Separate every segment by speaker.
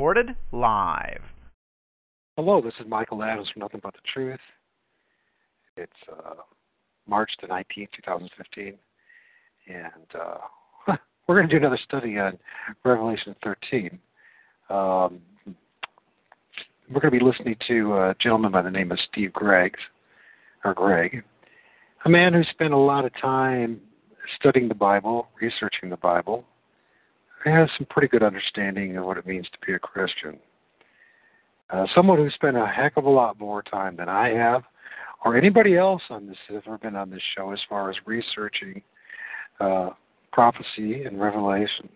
Speaker 1: Recorded live.
Speaker 2: Hello, this is Michael Adams from Nothing But the Truth. It's uh, March the 19th, 2015. And uh, we're going to do another study on Revelation 13. Um, we're going to be listening to a gentleman by the name of Steve Gregg, or Greg, a man who spent a lot of time studying the Bible, researching the Bible, has some pretty good understanding of what it means to be a Christian. Uh, someone who spent a heck of a lot more time than I have, or anybody else on this has ever been on this show, as far as researching uh, prophecy and revelations.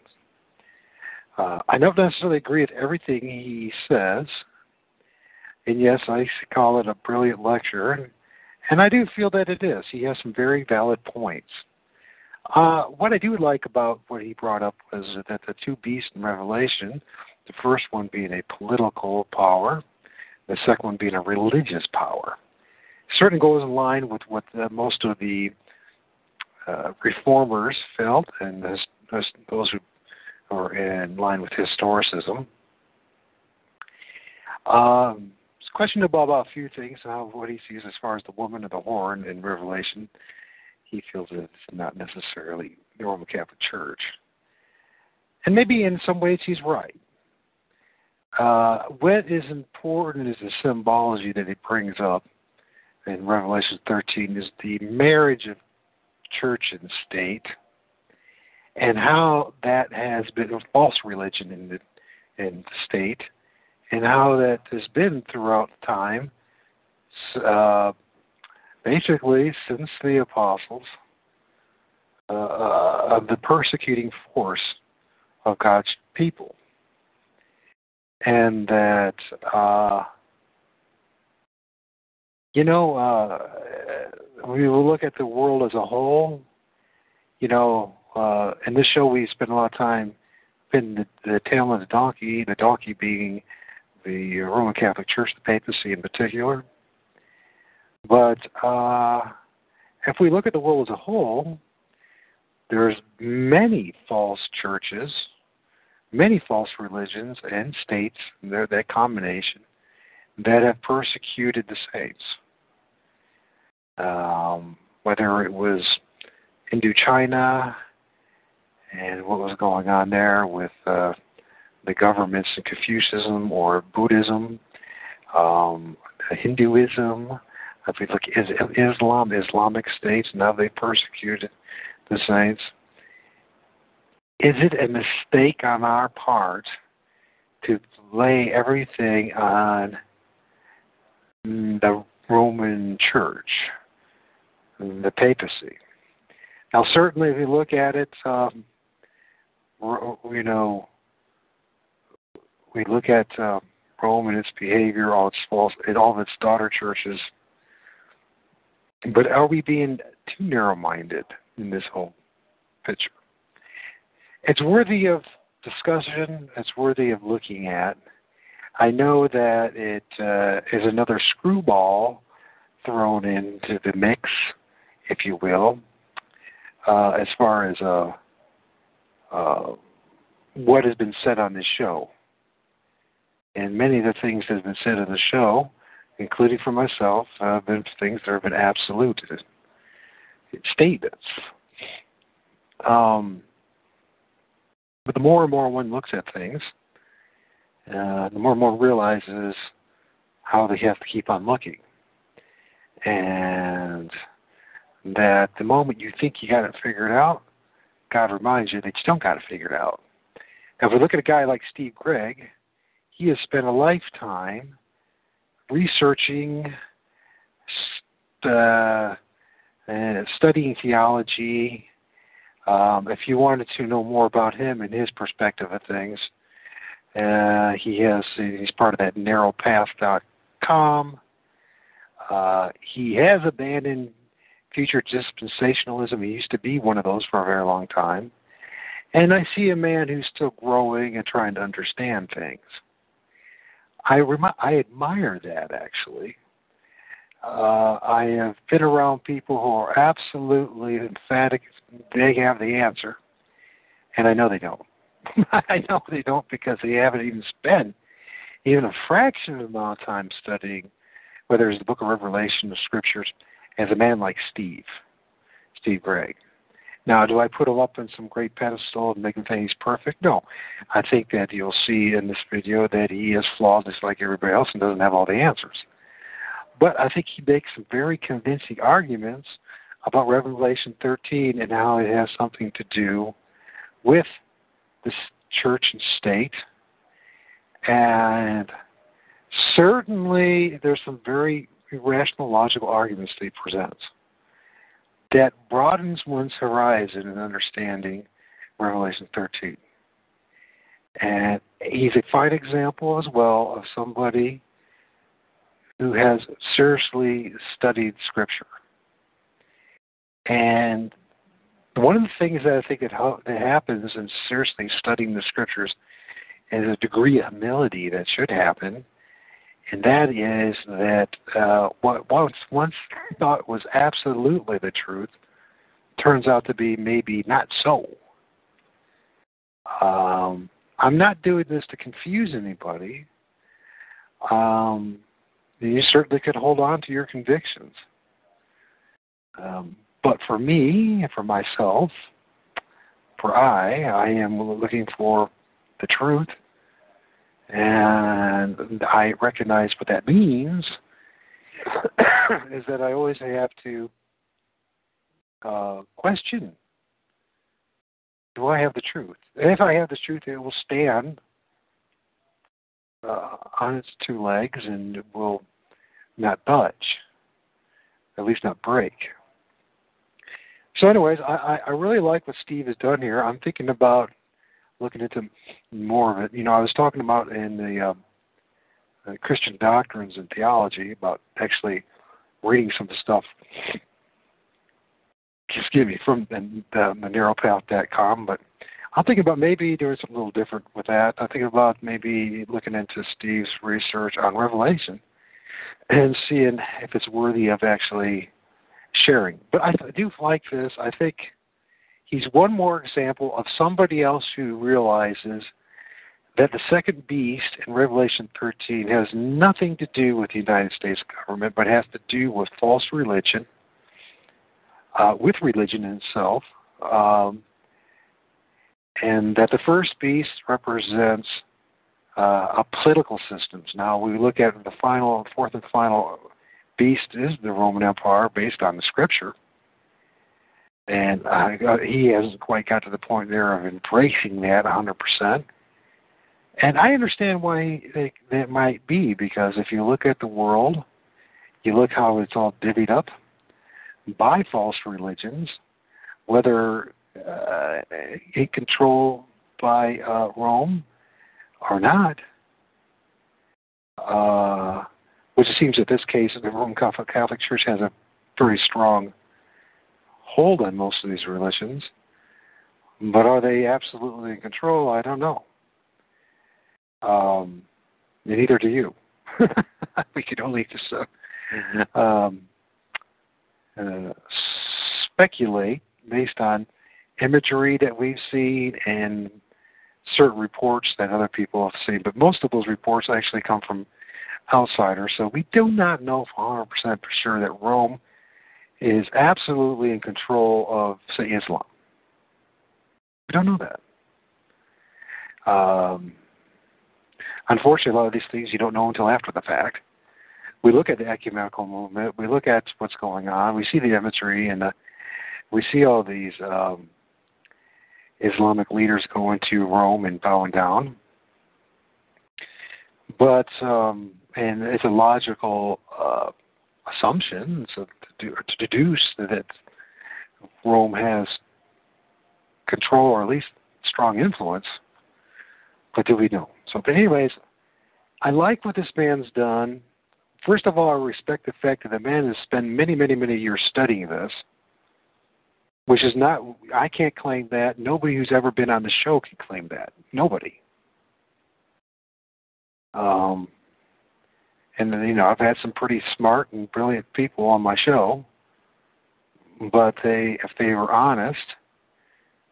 Speaker 2: Uh, I don't necessarily agree with everything he says, and yes, I call it a brilliant lecture, and I do feel that it is. He has some very valid points. Uh, what I do like about what he brought up was that the two beasts in Revelation, the first one being a political power, the second one being a religious power, certainly goes in line with what the, most of the uh, reformers felt, and those who are in line with historicism. Um, questionable about a few things, how what he sees as far as the woman of the horn in Revelation. He feels it's not necessarily the Roman Catholic Church. And maybe in some ways he's right. Uh, what is important is the symbology that he brings up in Revelation 13 is the marriage of church and state and how that has been a false religion in the in the state and how that has been throughout time, uh, basically since the apostles, uh, uh, of the persecuting force of God's people. And that, uh, you know, uh, we will look at the world as a whole. You know, uh, in this show, we spend a lot of time in the, the tail of the donkey, the donkey being the Roman Catholic Church, the papacy in particular. But uh, if we look at the world as a whole, there's many false churches, many false religions and states, they're that combination, that have persecuted the saints. Um, whether it was Indochina and what was going on there with uh, the governments in Confucianism or Buddhism, um, Hinduism. If we look at Islam, Islamic states, now they persecuted the saints. Is it a mistake on our part to lay everything on the Roman Church, the papacy? Now, certainly, if you look at it, um, you know, we look at uh, Rome and its behavior, all its false, all of its daughter churches. But are we being too narrow-minded in this whole picture? It's worthy of discussion. It's worthy of looking at. I know that it uh, is another screwball thrown into the mix, if you will, uh, as far as uh, uh what has been said on this show. And many of the things that have been said on the show, including for myself, have been things that have been absolute statements. Um, but the more and more one looks at things, uh, the more and more realizes how they have to keep on looking. And that the moment you think you got it figured out, God reminds you that you don't got it figured out. Now, if we look at a guy like Steve Gregg, he has spent a lifetime researching, uh, uh, studying theology, Um, if you wanted to know more about him and his perspective of things, uh, he has he's part of that narrowpath.com. Uh, he has abandoned future dispensationalism. He used to be one of those for a very long time. And I see a man who's still growing and trying to understand things. I remi- I admire that actually. Uh, I have been around people who are absolutely emphatic. They have the answer, and I know they don't. I know they don't because they haven't even spent even a fraction of the amount of time studying, whether it's the Book of Revelation or Scriptures, as a man like Steve, Steve Gregg. Now, do I put him up on some great pedestal and make him think he's perfect? No. I think that you'll see in this video that he is flawed just like everybody else and doesn't have all the answers. But I think he makes some very convincing arguments about Revelation 13 and how it has something to do with the church and state. And certainly there's some very rational, logical arguments that he presents that broadens one's horizon in understanding Revelation 13. And he's a fine example as well of somebody who has seriously studied Scripture. And one of the things that I think that happens in seriously studying the Scriptures is a degree of humility that should happen and that is that uh, what once once thought was absolutely the truth turns out to be maybe not so. Um, I'm not doing this to confuse anybody. Um, you certainly could hold on to your convictions. Um, but for me, for myself, for I, I am looking for the truth and I recognize what that means is that I always have to uh, question do I have the truth? And if I have the truth, it will stand uh, on its two legs and it will not budge, at least not break. So, anyways, I, I really like what Steve has done here. I'm thinking about looking into more of it. You know, I was talking about in the uh, uh, Christian doctrines and theology about actually reading some of the stuff. Excuse me, from the, the, the narrowpath.com, but I'm thinking about maybe doing something a little different with that. I'm thinking about maybe looking into Steve's research on Revelation and seeing if it's worthy of actually sharing. But I, I do like this. I think he's one more example of somebody else who realizes that the second beast in Revelation 13 has nothing to do with the United States government, but has to do with false religion, uh, with religion itself, um, and that the first beast represents uh, a political systems. Now we look at the final, fourth and final beast is the Roman Empire based on the Scripture and uh, he hasn't quite got to the point there of embracing that 100%. And I understand why they, that might be because if you look at the world, you look how it's all divvied up by false religions, whether uh, controlled by uh, Rome or not. Uh, which it seems that this case, the Roman Catholic Church has a very strong hold on most of these religions. But are they absolutely in control? I don't know. Um, and neither do you. we can only just uh, um, uh, speculate based on imagery that we've seen and certain reports that other people have seen. But most of those reports actually come from outsiders. So we do not know for 100% for sure that Rome is absolutely in control of, say, Islam. We don't know that. Um, unfortunately, a lot of these things you don't know until after the fact. We look at the ecumenical movement. We look at what's going on. We see the imagery, and the, we see all these um, Islamic leaders going to Rome and bowing down. But um, and it's a logical uh, assumption. So to, to deduce that Rome has control or at least strong influence. But do we know? So, but anyways, I like what this man's done. First of all, I respect the fact that the man has spent many, many, many years studying this, which is not, I can't claim that. Nobody who's ever been on the show can claim that. Nobody. Um, and you know, I've had some pretty smart and brilliant people on my show, but they, if they were honest,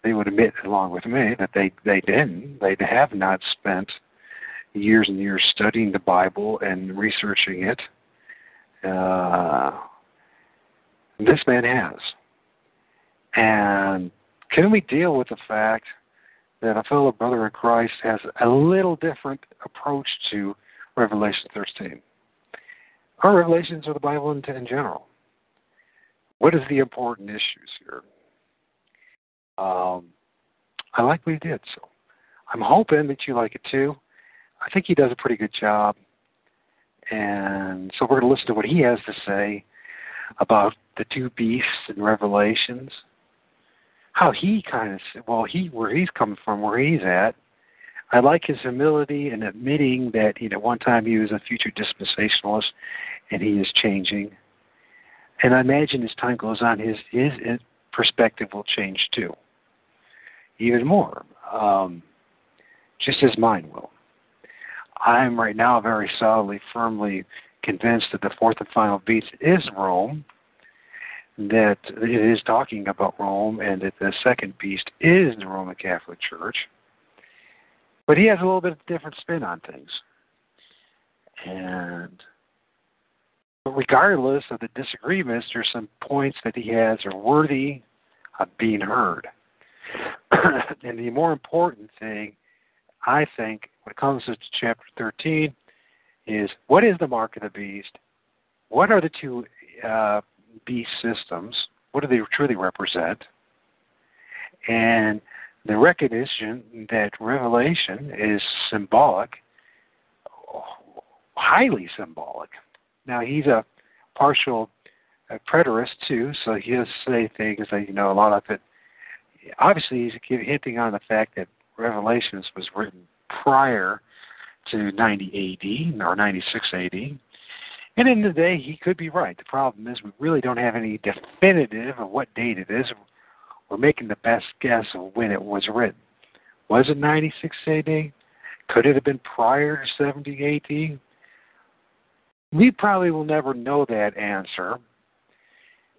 Speaker 2: they would admit, along with me, that they they didn't. They have not spent years and years studying the Bible and researching it. Uh, this man has. And can we deal with the fact that a fellow brother in Christ has a little different approach to Revelation 13? Our revelations of the Bible in, in general. What is the important issues here? Um, I like what he did, so I'm hoping that you like it too. I think he does a pretty good job. And so we're going to listen to what he has to say about the two beasts in Revelations. How he kind of, well, he where he's coming from, where he's at. I like his humility in admitting that you know one time he was a future dispensationalist, and he is changing. And I imagine as time goes on, his his perspective will change too, even more, um, just as mine will. I'm right now very solidly, firmly convinced that the fourth and final beast is Rome, that it is talking about Rome, and that the second beast is the Roman Catholic Church. But he has a little bit of a different spin on things. And regardless of the disagreements, there's some points that he has are worthy of being heard. and the more important thing, I think, when it comes to chapter 13 is what is the mark of the beast? What are the two uh, beast systems? What do they truly represent? And the recognition that Revelation is symbolic, highly symbolic. Now, he's a partial uh, preterist, too, so he does say things that, you know, a lot of it. Obviously, he's hinting on the fact that Revelations was written prior to 90 AD or 96 AD. And in the day, he could be right. The problem is we really don't have any definitive of what date it is. We're making the best guess of when it was written. Was it 96 AD? Could it have been prior to 70 AD? We probably will never know that answer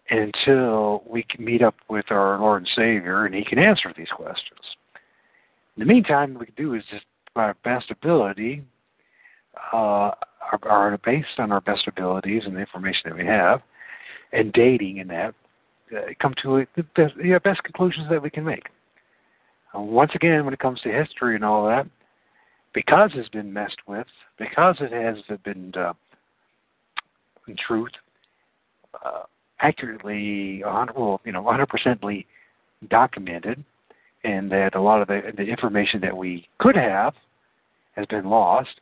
Speaker 2: until we can meet up with our Lord and Savior and He can answer these questions. In the meantime, what we can do is just by our best ability, uh, are, based on our best abilities and the information that we have, and dating in that, uh, come to the best, the best conclusions that we can make. Uh, once again, when it comes to history and all that, because it's been messed with, because it has been, in truth, uh, accurately, well, you know, 100%ly documented, and that a lot of the, the information that we could have has been lost.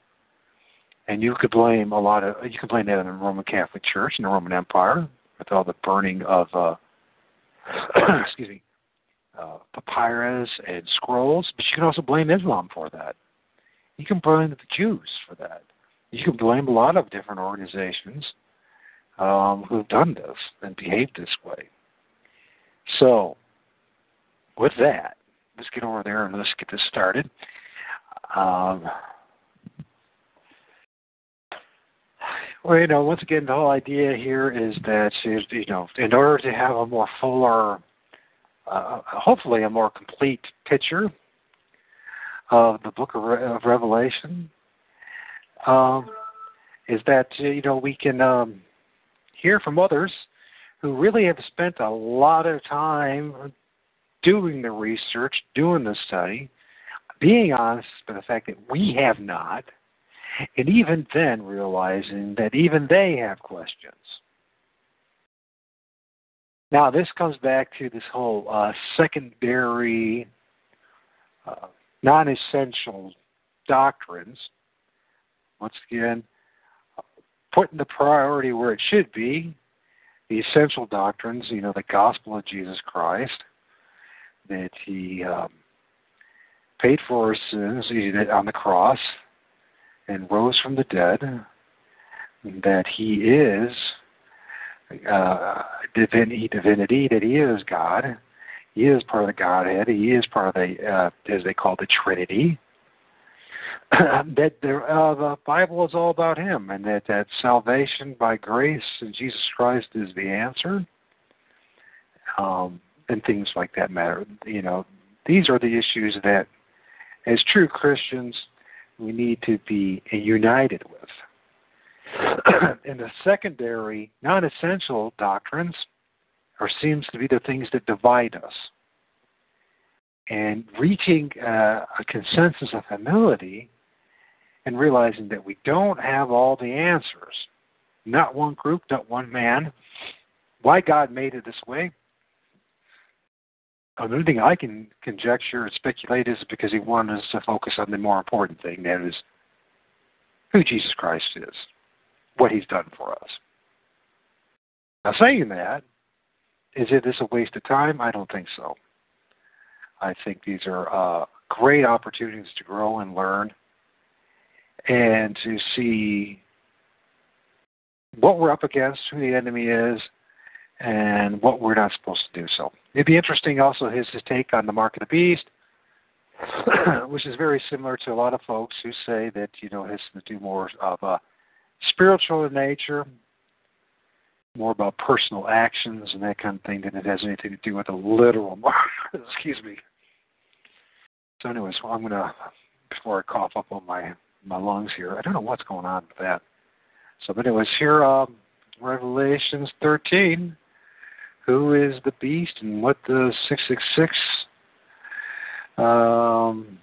Speaker 2: And you could blame a lot of you could blame that on the Roman Catholic Church and the Roman Empire with all the burning of uh, excuse me uh, papyrus and scrolls, but you can also blame Islam for that. You can blame the Jews for that. You can blame a lot of different organizations um, who've done this and behaved this way. So, with that, let's get over there and let's get this started. Um, well, you know, once again, the whole idea here is that you know, in order to have a more fuller, uh, hopefully a more complete picture of the Book of, Re- of Revelation, um, is that you know we can um, hear from others who really have spent a lot of time doing the research, doing the study, being honest with the fact that we have not, and even then realizing that even they have questions. Now, this comes back to this whole uh, secondary, uh, non essential doctrines. Once again, putting the priority where it should be the essential doctrines, you know, the gospel of Jesus Christ, that He um, paid for our sins on the cross and rose from the dead, that He is uh, divinity, divinity, that He is God. He is part of the Godhead. He is part of the, uh, as they call the Trinity. that the, uh, the Bible is all about Him, and that that salvation by grace in Jesus Christ is the answer, um, and things like that matter. You know, these are the issues that, as true Christians, we need to be united with. and the secondary, non-essential doctrines, are seems to be the things that divide us. And reaching uh, a consensus of humility and realizing that we don't have all the answers. Not one group, not one man. Why God made it this way? The only thing I can conjecture and speculate is because He wanted us to focus on the more important thing that is who Jesus Christ is, what He's done for us. Now, saying that, is it this a waste of time? I don't think so. I think these are uh, great opportunities to grow and learn and to see what we're up against, who the enemy is, and what we're not supposed to do. So it'd be interesting also his, his take on the mark of the beast, which is very similar to a lot of folks who say that you know has to do more of a spiritual in nature, more about personal actions and that kind of thing than it has anything to do with a literal mark. Excuse me. So, anyways, well, I'm gonna before I cough up on my my lungs here. I don't know what's going on with that. So, but anyways, here, um, Revelations 13. Who is the beast and what the 666? Um,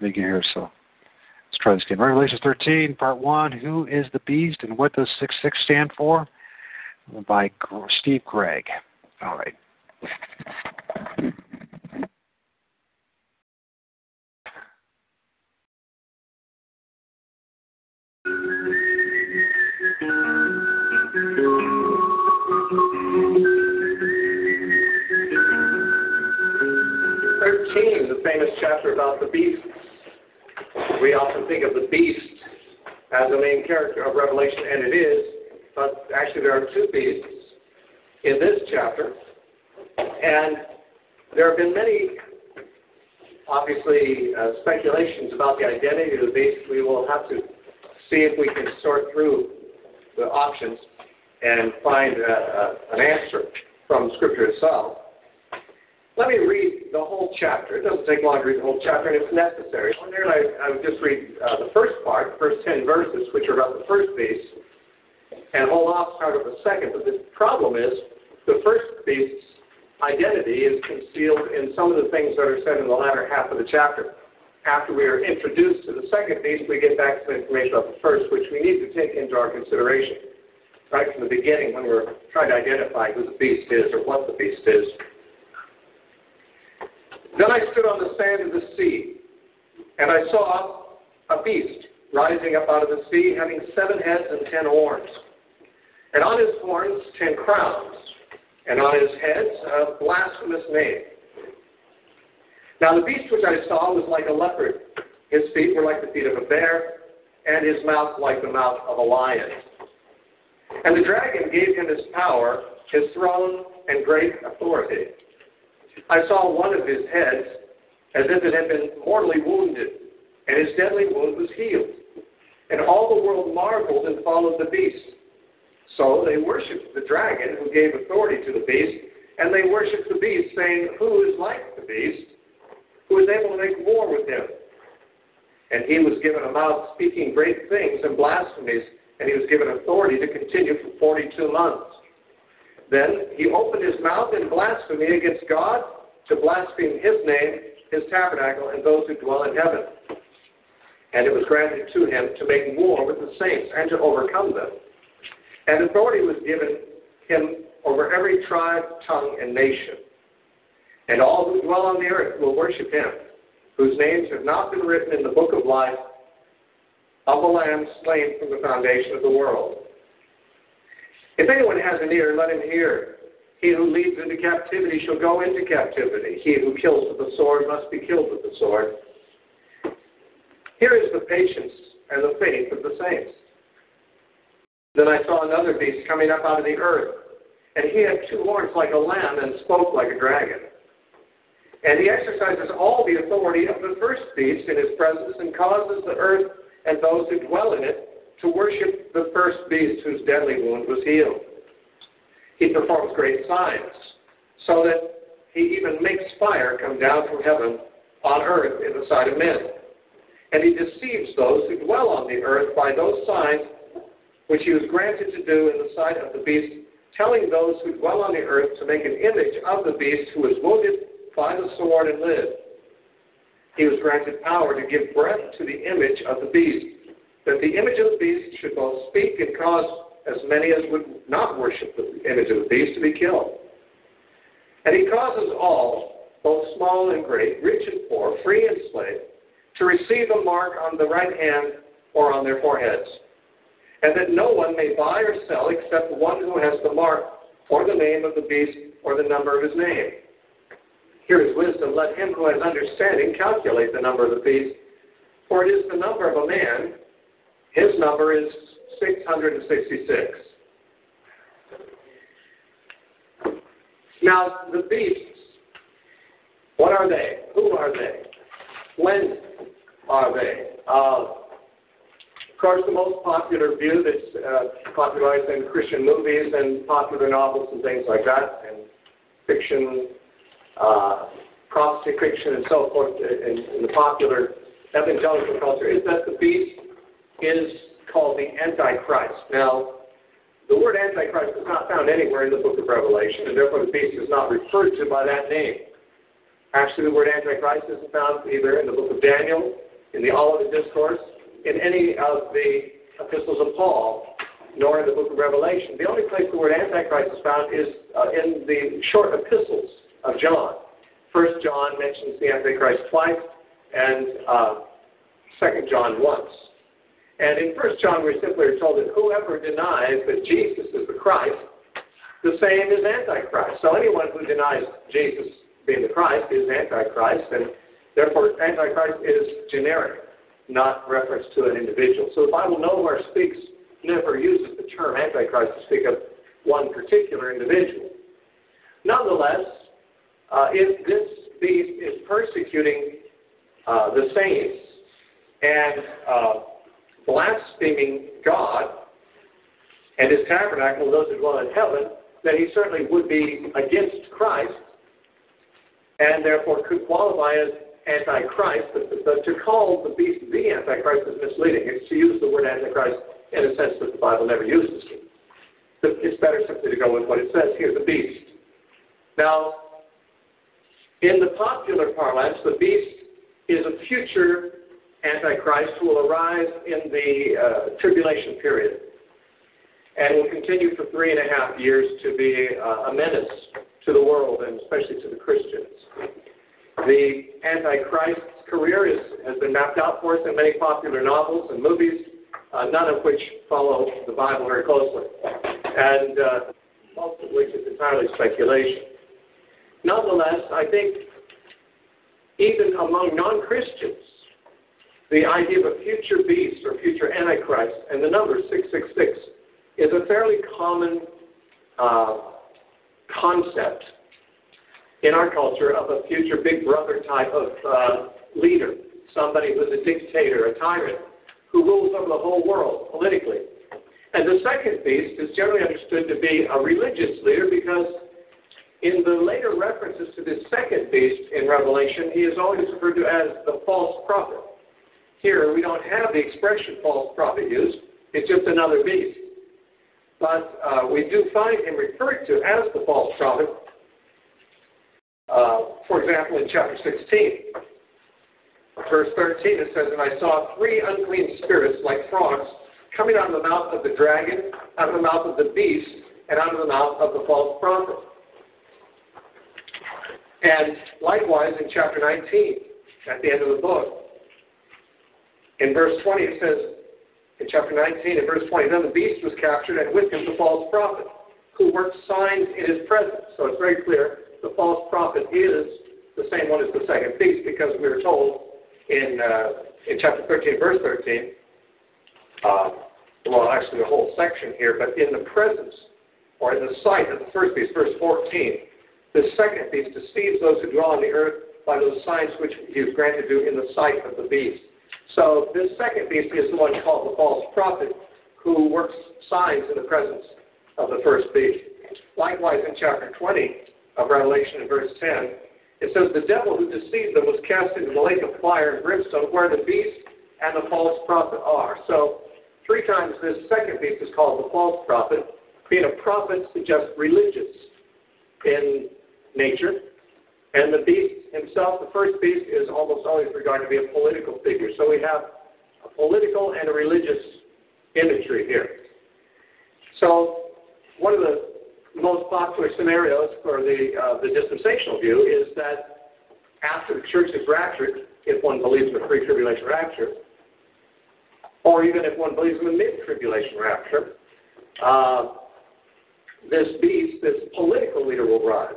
Speaker 2: let me get here. So, let's try this again. Revelation 13, part 1. Who is the beast and what does 66 stand for? By Steve Gregg. All right.
Speaker 3: famous chapter about the beast. We often think of the beast as the main character of Revelation, and it is, but actually there are two beasts in this chapter. And there have been many, obviously, uh, speculations about the identity of the beast. We will have to see if we can sort through the options and find uh, uh, an answer from Scripture itself. Let me read the whole chapter. It doesn't take long to read the whole chapter, and it's necessary. On there, I, I would just read uh, the first part, first 10 verses, which are about the first beast, and hold off part of the second. But the problem is the first beast's identity is concealed in some of the things that are said in the latter half of the chapter. After we are introduced to the second beast, we get back to information about the first, which we need to take into our consideration right from the beginning when we're trying to identify who the beast is or what the beast is. Then I stood on the sand of the sea, and I saw a beast rising up out of the sea, having seven heads and ten horns. And on his horns ten crowns, and on his heads a blasphemous name. Now the beast which I saw was like a leopard. His feet were like the feet of a bear, and his mouth like the mouth of a lion. And the dragon gave him his power, his throne, and great authority. I saw one of his heads as if it had been mortally wounded, and his deadly wound was healed. And all the world marveled and followed the beast. So they worshipped the dragon who gave authority to the beast, and they worshipped the beast, saying, Who is like the beast? Who is able to make war with him? And he was given a mouth speaking great things and blasphemies, and he was given authority to continue for 42 months. Then he opened his mouth in blasphemy against God to blaspheme his name, his tabernacle, and those who dwell in heaven. And it was granted to him to make war with the saints and to overcome them. And authority was given him over every tribe, tongue, and nation. And all who dwell on the earth will worship him, whose names have not been written in the book of life of the Lamb slain from the foundation of the world. If anyone has an ear, let him hear He who leads into captivity shall go into captivity. He who kills with the sword must be killed with the sword. Here is the patience and the faith of the saints. Then I saw another beast coming up out of the earth, and he had two horns like a lamb and spoke like a dragon. And he exercises all the authority of the first beast in his presence and causes the earth and those who dwell in it to worship the first beast whose deadly wound was healed. He performs great signs, so that he even makes fire come down from heaven on earth in the sight of men. And he deceives those who dwell on the earth by those signs which he was granted to do in the sight of the beast, telling those who dwell on the earth to make an image of the beast who was wounded by the sword and lived. He was granted power to give breath to the image of the beast, that the image of the beast should both speak and cause as many as would not worship the image of the beast to be killed. And he causes all, both small and great, rich and poor, free and slave, to receive a mark on the right hand or on their foreheads, and that no one may buy or sell except one who has the mark or the name of the beast or the number of his name. Here is wisdom. Let him who has understanding calculate the number of the beast, for it is the number of a man. His number is 666. Now, the beasts, what are they? Who are they? When are they? Uh, of course, the most popular view that's uh, popularized in Christian movies and popular novels and things like that, and fiction, uh, prophecy fiction, and so forth in, in the popular evangelical culture, is that the beast is called the Antichrist. Now, the word Antichrist is not found anywhere in the book of Revelation, and therefore the beast is not referred to by that name. Actually, the word Antichrist isn't found either in the book of Daniel, in the Olivet Discourse, in any of the epistles of Paul, nor in the book of Revelation. The only place the word Antichrist is found is uh, in the short epistles of John. First John mentions the Antichrist twice, and uh, Second John once. And in First John, we simply are told that whoever denies that Jesus is the Christ, the same is Antichrist. So anyone who denies Jesus being the Christ is Antichrist, and therefore Antichrist is generic, not reference to an individual. So the Bible nowhere speaks, never uses the term Antichrist to speak of one particular individual. Nonetheless, uh, if this beast is persecuting uh, the saints and uh, blaspheming God and his tabernacle, those who dwell in heaven, then he certainly would be against Christ and therefore could qualify as antichrist. But, but to call the beast the antichrist is misleading. It's to use the word antichrist in a sense that the Bible never uses. It's better simply to go with what it says here, the beast. Now, in the popular parlance, the beast is a future Antichrist will arise in the uh, tribulation period and will continue for three and a half years to be uh, a menace to the world and especially to the Christians. The Antichrist's career is, has been mapped out for us in many popular novels and movies, uh, none of which follow the Bible very closely, and uh, most of which is entirely speculation. Nonetheless, I think even among non Christians, the idea of a future beast or future antichrist, and the number 666 is a fairly common uh, concept in our culture of a future big brother type of uh, leader, somebody who's a dictator, a tyrant, who rules over the whole world politically. And the second beast is generally understood to be a religious leader because in the later references to this second beast in Revelation, he is always referred to as the false prophet. Here, we don't have the expression false prophet used, it's just another beast. But uh, we do find him referred to as the false prophet. Uh, for example, in chapter 16, verse 13, it says, And I saw three unclean spirits like frogs coming out of the mouth of the dragon, out of the mouth of the beast, and out of the mouth of the false prophet. And likewise in chapter 19, at the end of the book, in verse 20, it says, in chapter 19, in verse 20, then the beast was captured, and with him the false prophet, who works signs in his presence. So it's very clear the false prophet is the same one as the second beast because we are told in, uh, in chapter 13, verse 13, uh, well, actually the whole section here, but in the presence or in the sight of the first beast, verse 14, the second beast deceives those who dwell on the earth by those signs which he is granted to in the sight of the beast. So this second beast is the one called the false prophet who works signs in the presence of the first beast. Likewise, in chapter 20 of Revelation, in verse 10, it says, The devil who deceived them was cast into the lake of fire and brimstone, where the beast and the false prophet are. So, three times this second beast is called the false prophet. Being a prophet suggests religious in nature. And the beast himself, the first beast, is almost always regarded to be a political figure. So we have a political and a religious imagery here. So one of the most popular scenarios for the uh, the dispensational view is that after the church is raptured, if one believes in the pre-tribulation rapture, or even if one believes in the mid-tribulation rapture, uh, this beast, this political leader, will rise.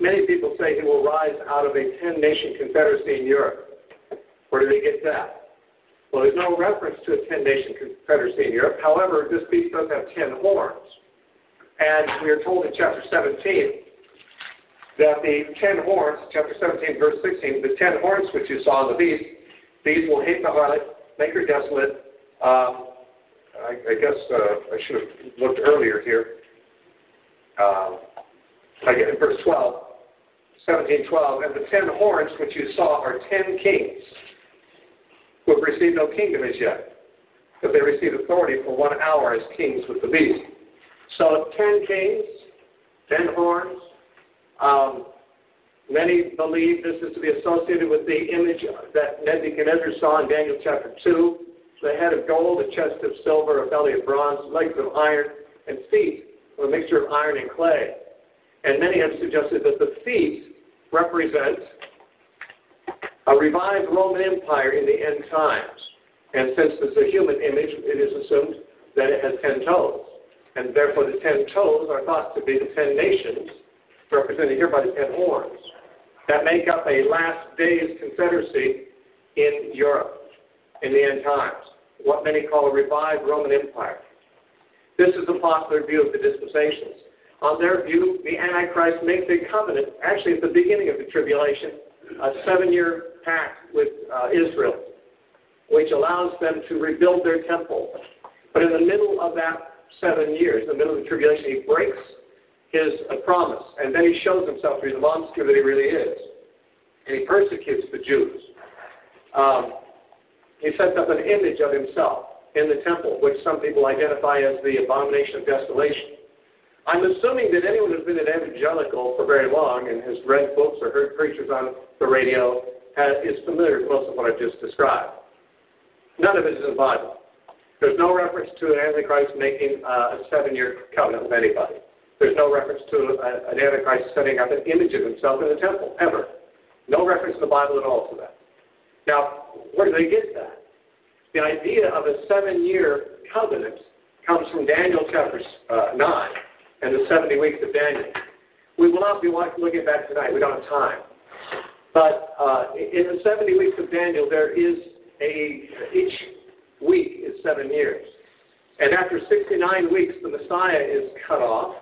Speaker 3: Many people say he will rise out of a 10 nation confederacy in Europe. Where do they get that? Well, there's no reference to a 10 nation confederacy in Europe. However, this beast does have 10 horns. And we are told in chapter 17 that the 10 horns, chapter 17, verse 16, the 10 horns which you saw in the beast, these will hate the harlot, make her desolate. Um, I, I, guess uh, I should have looked earlier here. Um, in verse 12, 17, 12, and the ten horns which you saw are ten kings who have received no kingdom as yet, but they received authority for one hour as kings with the beast. So ten kings, ten horns. Um, many believe this is to be associated with the image that Nebuchadnezzar saw in Daniel chapter 2, the head of gold, a chest of silver, a belly of bronze, legs of iron, and feet a mixture of iron and clay. And many have suggested that the feet represent a revived Roman Empire in the end times. And since it's a human image, it is assumed that it has ten toes. And therefore, the ten toes are thought to be the ten nations, represented here by the ten horns, that make up a last days confederacy in Europe in the end times, what many call a revived Roman Empire. This is the popular view of the dispensations. On their view, the Antichrist makes a covenant, actually at the beginning of the tribulation, a seven year pact with uh, Israel, which allows them to rebuild their temple. But in the middle of that seven years, in the middle of the tribulation, he breaks his uh, promise, and then he shows himself to be the monster that he really is. And he persecutes the Jews. Um, he sets up an image of himself in the temple, which some people identify as the abomination of desolation. I'm assuming that anyone who's been an evangelical for very long and has read books or heard preachers on the radio has, is familiar with most of what I've just described. None of it is in the Bible. There's no reference to an Antichrist making uh, a seven year covenant with anybody. There's no reference to a, an Antichrist setting up an image of himself in the temple, ever. No reference in the Bible at all to that. Now, where do they get that? The idea of a seven year covenant comes from Daniel chapter uh, 9 and the 70 weeks of Daniel. We will not be looking at that tonight. We don't have time. But uh, in the 70 weeks of Daniel, there is a, each week is seven years. And after 69 weeks, the Messiah is cut off.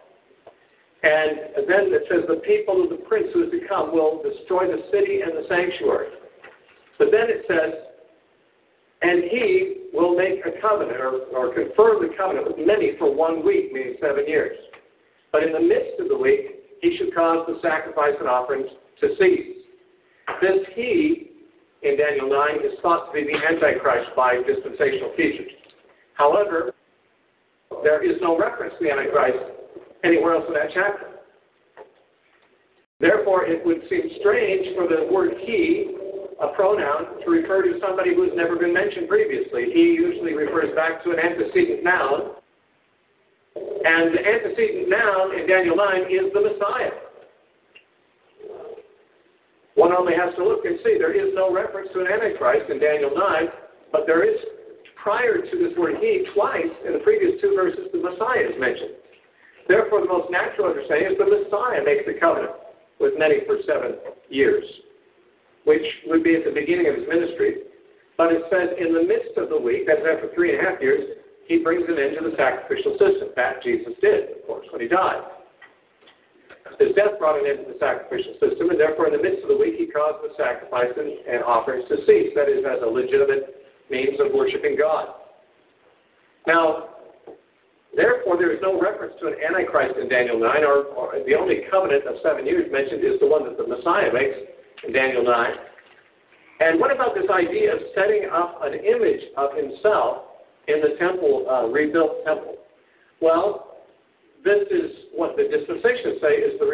Speaker 3: And then it says, the people of the prince who is to come will destroy the city and the sanctuary. But then it says, and he will make a covenant or, or confirm the covenant with many for one week, meaning seven years. But in the midst of the week, he should cause the sacrifice and offerings to cease. This he, in Daniel 9, is thought to be the Antichrist by dispensational teachers. However, there is no reference to the Antichrist anywhere else in that chapter. Therefore, it would seem strange for the word he a pronoun to refer to somebody who has never been mentioned previously. He usually refers back to an antecedent noun. And the antecedent noun in Daniel 9 is the Messiah. One only has to look and see. There is no reference to an Antichrist in Daniel 9, but there is, prior to this word he, twice in the previous two verses, the Messiah is mentioned. Therefore, the most natural understanding is the Messiah makes the covenant with many for seven years, which would be at the beginning of his ministry. But it says in the midst of the week, that's after three and a half years, he brings an end to the sacrificial system. That Jesus did, of course, when he died. His death brought an end to the sacrificial system, and therefore, in the midst of the week, he caused the sacrifices and offerings to cease. That is, as a legitimate means of worshiping God. Now, therefore, there is no reference to an Antichrist in Daniel 9, or, or the only covenant of seven years mentioned is the one that the Messiah makes in Daniel 9. And what about this idea of setting up an image of himself in the temple, uh, rebuilt temple? Well, this is what the dispensations say is, the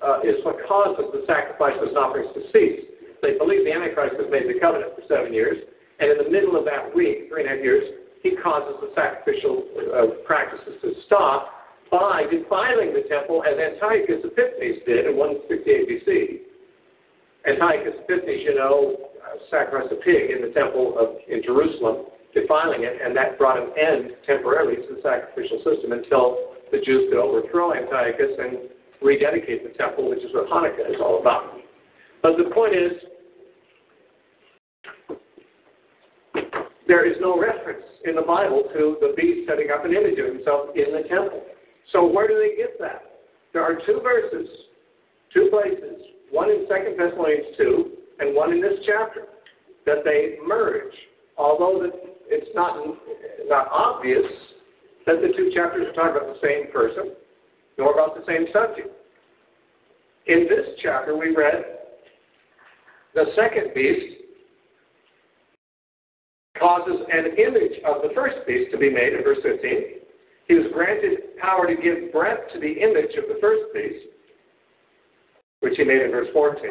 Speaker 3: uh, is what causes the sacrifices and offerings to cease. They believe the Antichrist has made the covenant for seven years, and in the middle of that week, three and a half years, he causes the sacrificial uh, practices to stop by defiling the temple as Antiochus Epiphanes did in 168 BC. Antiochus Epiphanes, you know, uh, sacrificed a pig in the temple of, in Jerusalem, defiling it, and that brought an end temporarily to the sacrificial system until the Jews could overthrow Antiochus and rededicate the temple, which is what Hanukkah is all about. But the point is, there is no reference in the Bible to the beast setting up an image of himself in the temple. So where do they get that? There are two verses, two places, one in 2 Thessalonians 2 and one in this chapter, that they merge. Although it's not, not obvious that the two chapters are talking about the same person, nor about the same subject. In this chapter, we read the second beast causes an image of the first beast to be made in verse 15. He was granted power to give breath to the image of the first beast, which he made in verse 14,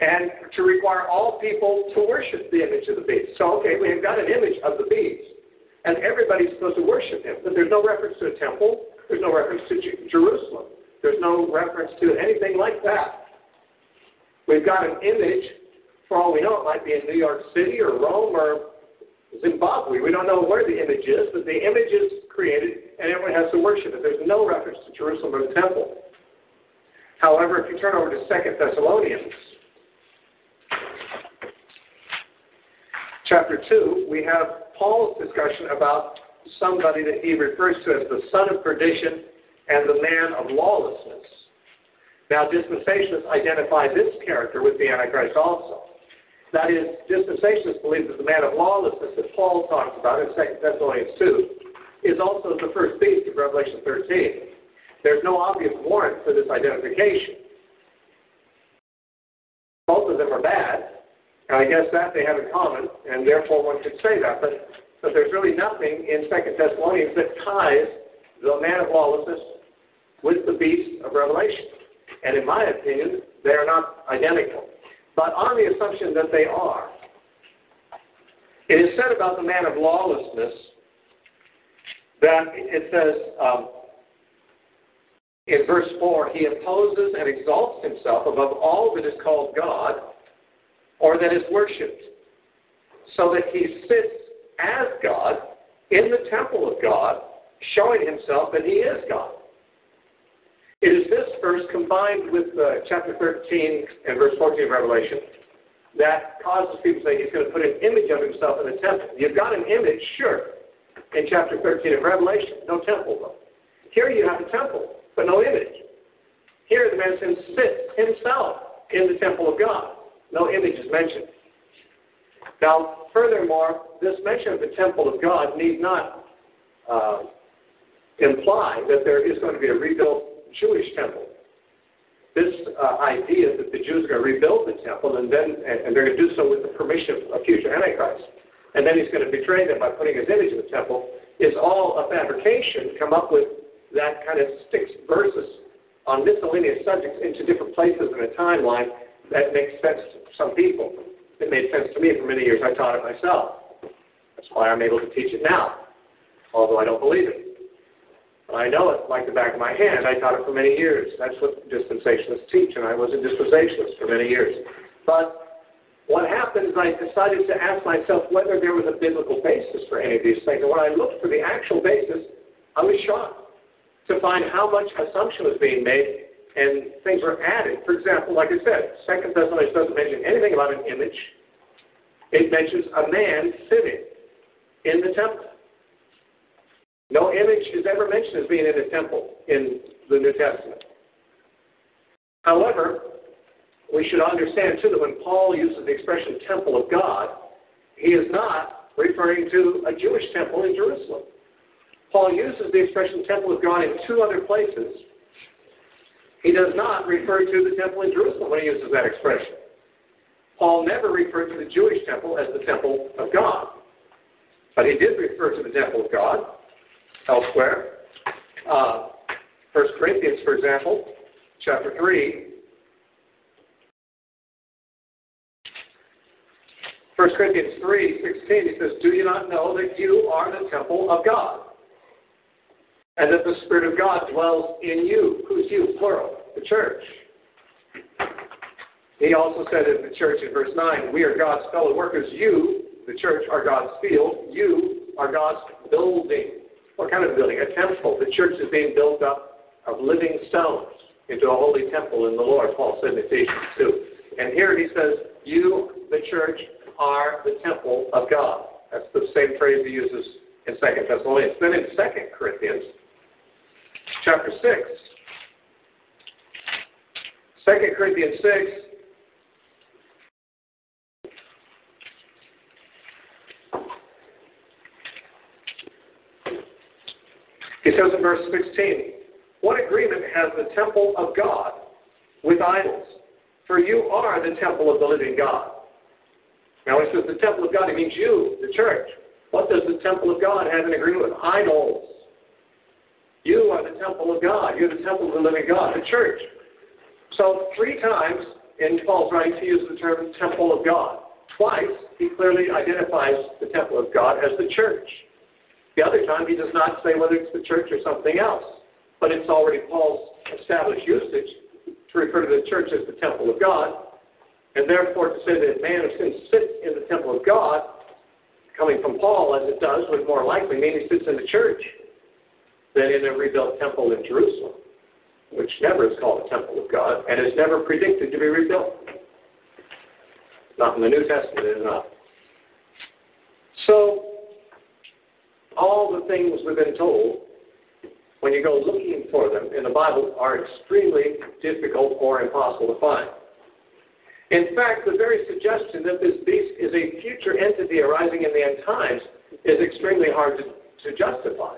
Speaker 3: and to require all people to worship the image of the beast. So, okay, we have got an image of the beast and everybody's supposed to worship him. But there's no reference to a temple. There's no reference to Jerusalem. There's no reference to anything like that. We've got an image. For all we know, it might be in New York City or Rome or Zimbabwe. We don't know where the image is, but the image is created and everyone has to worship it. There's no reference to Jerusalem or the temple. However, if you turn over to Second Thessalonians, chapter 2, we have Paul's discussion about somebody that he refers to as the son of perdition and the man of lawlessness. Now, dispensationalists identify this character with the Antichrist also. That is, dispensationalists believe that the man of lawlessness that Paul talks about in 2 Thessalonians 2 is also the first beast of Revelation 13. There's no obvious warrant for this identification. Both of them are bad, and I guess that they have in common, and therefore one could say that. But, but there's really nothing in Second Thessalonians that ties the man of lawlessness with the beast of Revelation. And in my opinion, they are not identical. But on the assumption that they are, it is said about the man of lawlessness that it says um, in verse 4 he opposes and exalts himself above all that is called God or that is worshipped, so that he sits as God in the temple of God, showing himself that he is God. It is this verse combined with uh, chapter 13 and verse 14 of Revelation that causes people to say he's going to put an image of himself in the temple. You've got an image, sure, in chapter 13 of Revelation, no temple though. Here you have a temple, but no image. Here the man sits himself in the temple of God. No image is mentioned. Now, furthermore, this mention of the temple of God need not uh, imply that there is going to be a rebuilt Jewish temple. This uh, idea that the Jews are going to rebuild the temple and then and they're going to do so with the permission of future Antichrist, and then he's going to betray them by putting his image in the temple, is all a fabrication. Come up with that kind of sticks verses on miscellaneous subjects into different places in a timeline that makes sense to some people. It made sense to me for many years. I taught it myself. That's why I'm able to teach it now, although I don't believe it. I know it like the back of my hand. I taught it for many years. That's what dispensationalists teach, and I was a dispensationalist for many years. But what happened is I decided to ask myself whether there was a biblical basis for any of these things. And when I looked for the actual basis, I was shocked to find how much assumption was being made and things are added. For example, like I said, Second Thessalonians doesn't mention anything about an image. It mentions a man sitting in the temple. No image is ever mentioned as being in a temple in the New Testament. However, we should understand too that when Paul uses the expression temple of God, he is not referring to a Jewish temple in Jerusalem. Paul uses the expression temple of God in two other places. He does not refer to the temple in Jerusalem when he uses that expression. Paul never referred to the Jewish temple as the temple of God. But he did refer to the temple of God elsewhere. Uh, 1 Corinthians, for example, chapter 3. 1 Corinthians 3, 16, he says, Do you not know that you are the temple of God? And that the Spirit of God dwells in you. Who's you? Plural. The church. He also said in the church in verse 9, We are God's fellow workers. You, the church, are God's field. You are God's building. What kind of building? A temple. The church is being built up of living stones into a holy temple in the Lord, Paul said in Ephesians 2. And here he says, You, the church, are the temple of God. That's the same phrase he uses in 2 Thessalonians. Then in 2 Corinthians, chapter 6, 2 Corinthians 6, He says in verse 16, What agreement has the temple of God with idols? For you are the temple of the living God. Now, he says the temple of God, it means you, the church. What does the temple of God have in agreement with? Idols. You are the temple of God. You're the temple of the living God, the church. So, three times in Paul's writing, he uses the term temple of God. Twice, he clearly identifies the temple of God as the church. The other time, he does not say whether it's the church or something else. But it's already Paul's established usage to refer to the church as the temple of God. And therefore, to say that man of sin sits in the temple of God, coming from Paul as it does, would more likely mean he sits in the church than in a rebuilt temple in Jerusalem, which never is called a temple of God and is never predicted to be rebuilt. Not in the New Testament, it is not. So, all the things we've been told, when you go looking for them in the Bible, are extremely difficult or impossible to find. In fact, the very suggestion that this beast is a future entity arising in the end times is extremely hard to, to justify,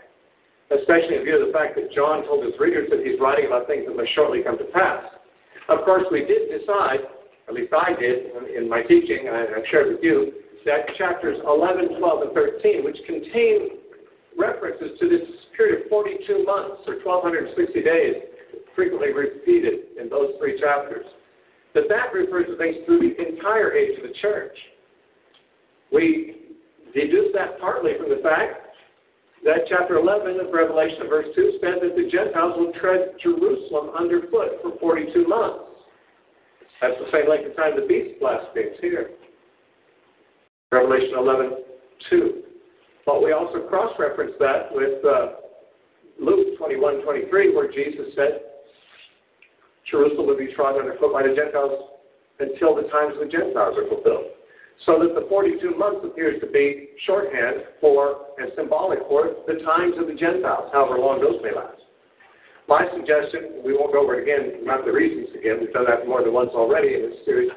Speaker 3: especially in view of the fact that John told his readers that he's writing about things that must shortly come to pass. Of course, we did decide, at least I did in my teaching, and I've shared with you, that chapters 11, 12, and 13, which contain references to this period of 42 months or 1,260 days, frequently repeated in those three chapters, that that refers to things through the entire age of the church. We deduce that partly from the fact that chapter 11 of Revelation, verse 2, said that the Gentiles will tread Jerusalem underfoot for 42 months. That's the same length of time the beast blasphemes here. Revelation 11, 2. But we also cross-reference that with uh, Luke 21, 23, where Jesus said, Jerusalem will be trodden underfoot by the Gentiles until the times of the Gentiles are fulfilled. So that the 42 months appears to be shorthand for and symbolic for the times of the Gentiles, however long those may last. My suggestion, we won't go over it again, not the reasons again, we've done that more than once already in this series.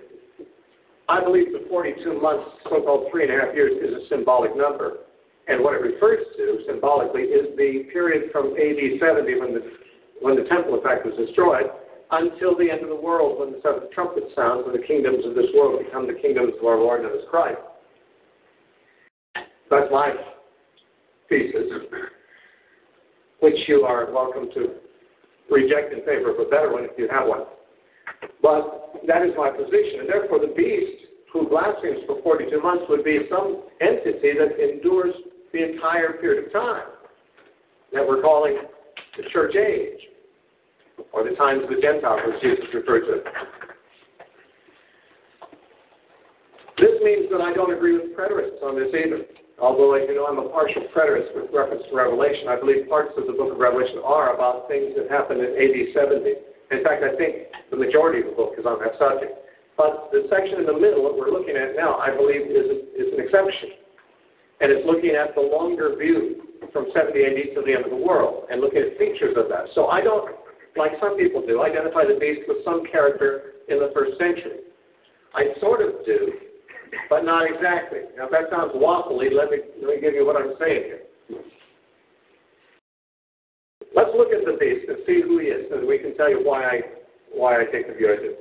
Speaker 3: I believe the 42 months, so called three and a half years, is a symbolic number. And what it refers to symbolically is the period from AD 70 when the, when the temple, in fact, was destroyed until the end of the world when the seventh trumpet sounds and the kingdoms of this world become the kingdoms of our Lord and of his Christ. That's my thesis, which you are welcome to reject in favor of a better one if you have one. But that is my position, and therefore the beast who blasphemes for 42 months would be some entity that endures the entire period of time that we're calling the church age or the times of the Gentiles, as Jesus referred to. This means that I don't agree with preterists on this either. Although, as you know, I'm a partial preterist with reference to Revelation, I believe parts of the book of Revelation are about things that happened in AD 70. In fact, I think the majority of the book is on that subject. But the section in the middle that we're looking at now, I believe, is, is an exception. And it's looking at the longer view from 70 AD to the end of the world and looking at features of that. So I don't, like some people do, identify the beast with some character in the first century. I sort of do, but not exactly. Now, if that sounds waffly, let me, let me give you what I'm saying here. Let's look at the beast and see who he is, that we can tell you why I, why I take the view I do.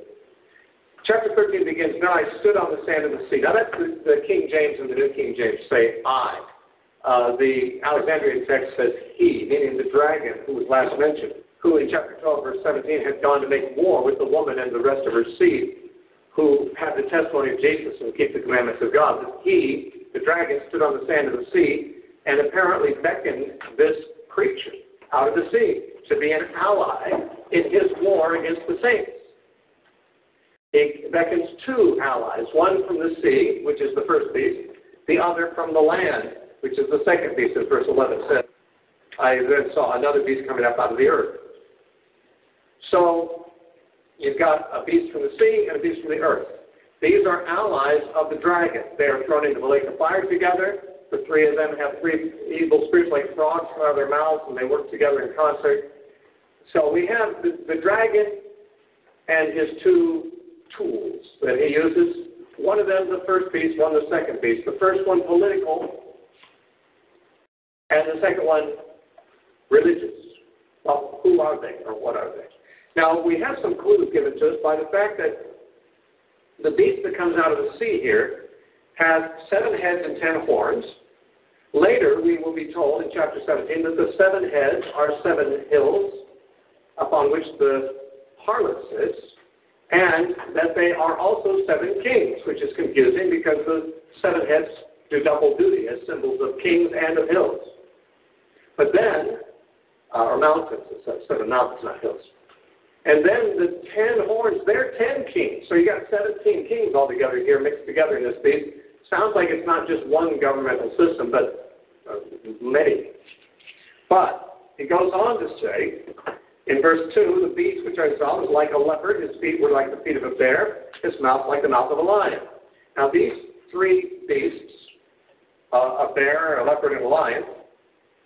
Speaker 3: Chapter 13 begins, Now I stood on the sand of the sea. Now that's the, the King James and the New King James say I. Uh, the Alexandrian text says he, meaning the dragon who was last mentioned, who in chapter 12, verse 17, had gone to make war with the woman and the rest of her seed who had the testimony of Jesus and keep the commandments of God. That he, the dragon, stood on the sand of the sea and apparently beckoned this creature out of the sea to be an ally in his war against the saints. He beckons two allies, one from the sea, which is the first beast, the other from the land, which is the second beast, as verse 11 says. I then saw another beast coming up out of the earth. So You've got a beast from the sea and a beast from the earth. These are allies of the dragon. They are thrown into the lake of fire together. The three of them have three evil spirits like frogs come out of their mouths, and they work together in concert. So we have the, the dragon and his two tools that he uses. One of them is the first beast, one the second beast. The first one political, and the second one religious. Well, who are they or what are they? Now, we have some clues given to us by the fact that the beast that comes out of the sea here has seven heads and ten horns. Later, we will be told in chapter 17 that the seven heads are seven hills upon which the harlot sits, and that they are also seven kings, which is confusing because the seven heads do double duty as symbols of kings and of hills. But then, uh, or mountains, seven mountains, not hills. And then the ten horns, they're ten kings. So you got 17 kings altogether here mixed together in this beast. Sounds like it's not just one governmental system, but uh, many. But it goes on to say, in verse 2, the beast which I saw was like a leopard. His feet were like the feet of a bear. His mouth like the mouth of a lion. Now these three beasts, uh, a bear, a leopard, and a lion,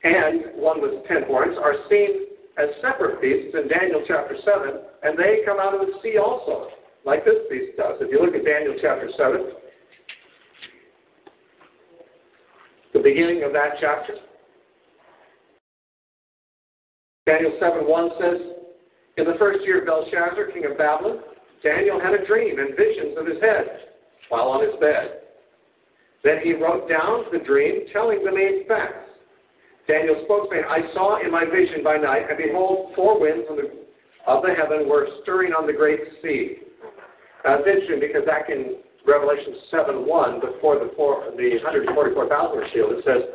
Speaker 3: and one with ten horns, are seen as separate beasts in Daniel chapter 7, and they come out of the sea also, like this beast does. If you look at Daniel chapter 7, the beginning of that chapter, Daniel 7 1 says, In the first year of Belshazzar, king of Babylon, Daniel had a dream and visions of his head while on his bed. Then he wrote down the dream, telling the main facts. Daniel spoke, saying, I saw in my vision by night, and behold, four winds of the, of the heaven were stirring on the great sea. It's interesting because back in Revelation 7 1, before the, four, the 144,000 were sealed, it says,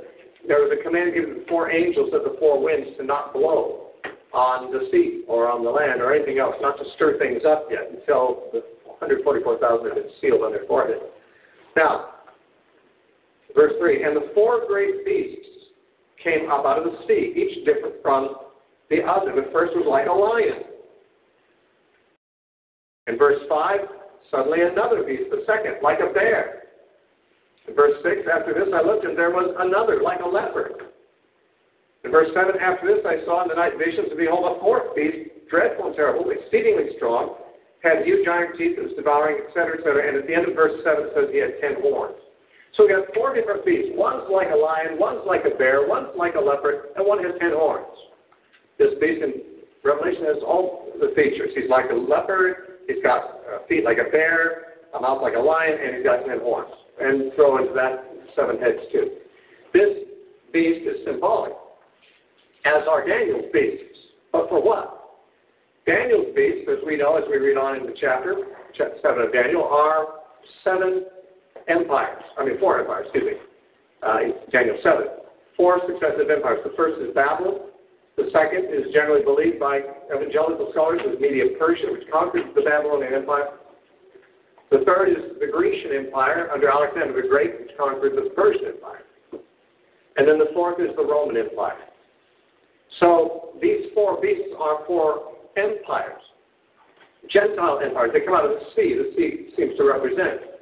Speaker 3: there was a command given to the four angels of the four winds to not blow on the sea or on the land or anything else, not to stir things up yet until the 144,000 had been sealed on their forehead. Now, verse 3 And the four great beasts came up out of the sea, each different from the other. The first was like a lion. In verse 5, suddenly another beast, the second, like a bear. In verse 6, after this I looked, and there was another, like a leopard. In verse 7, after this I saw in the night visions, and behold, a fourth beast, dreadful and terrible, exceedingly strong, had huge iron teeth, and was devouring, etc., etc. And at the end of verse 7 it says he had ten horns. So we got four different beasts. One's like a lion, one's like a bear, one's like a leopard, and one has ten horns. This beast in Revelation has all the features. He's like a leopard, he's got uh, feet like a bear, a mouth like a lion, and he's got ten horns. And throw into that seven heads too. This beast is symbolic, as are Daniel's beasts. But for what? Daniel's beasts, as we know, as we read on in the chapter, chapter 7 of Daniel, are seven empires. I mean, four empires, excuse me. Uh, Daniel 7. Four successive empires. The first is Babylon. The second is generally believed by evangelical scholars as Media Persia, which conquered the Babylonian Empire. The third is the Grecian Empire under Alexander the Great, which conquered the Persian Empire. And then the fourth is the Roman Empire. So these four beasts are four empires, Gentile empires. They come out of the sea. The sea seems to represent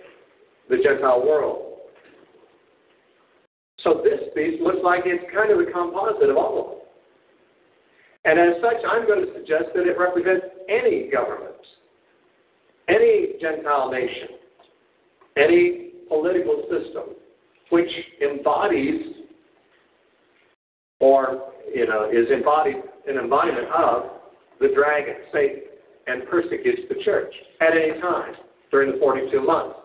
Speaker 3: the Gentile world. So this piece looks like it's kind of a composite of all of them. And as such, I'm going to suggest that it represents any government, any Gentile nation, any political system which embodies or you know is embodied an embodiment of the dragon, Satan, and persecutes the church at any time during the 42 months.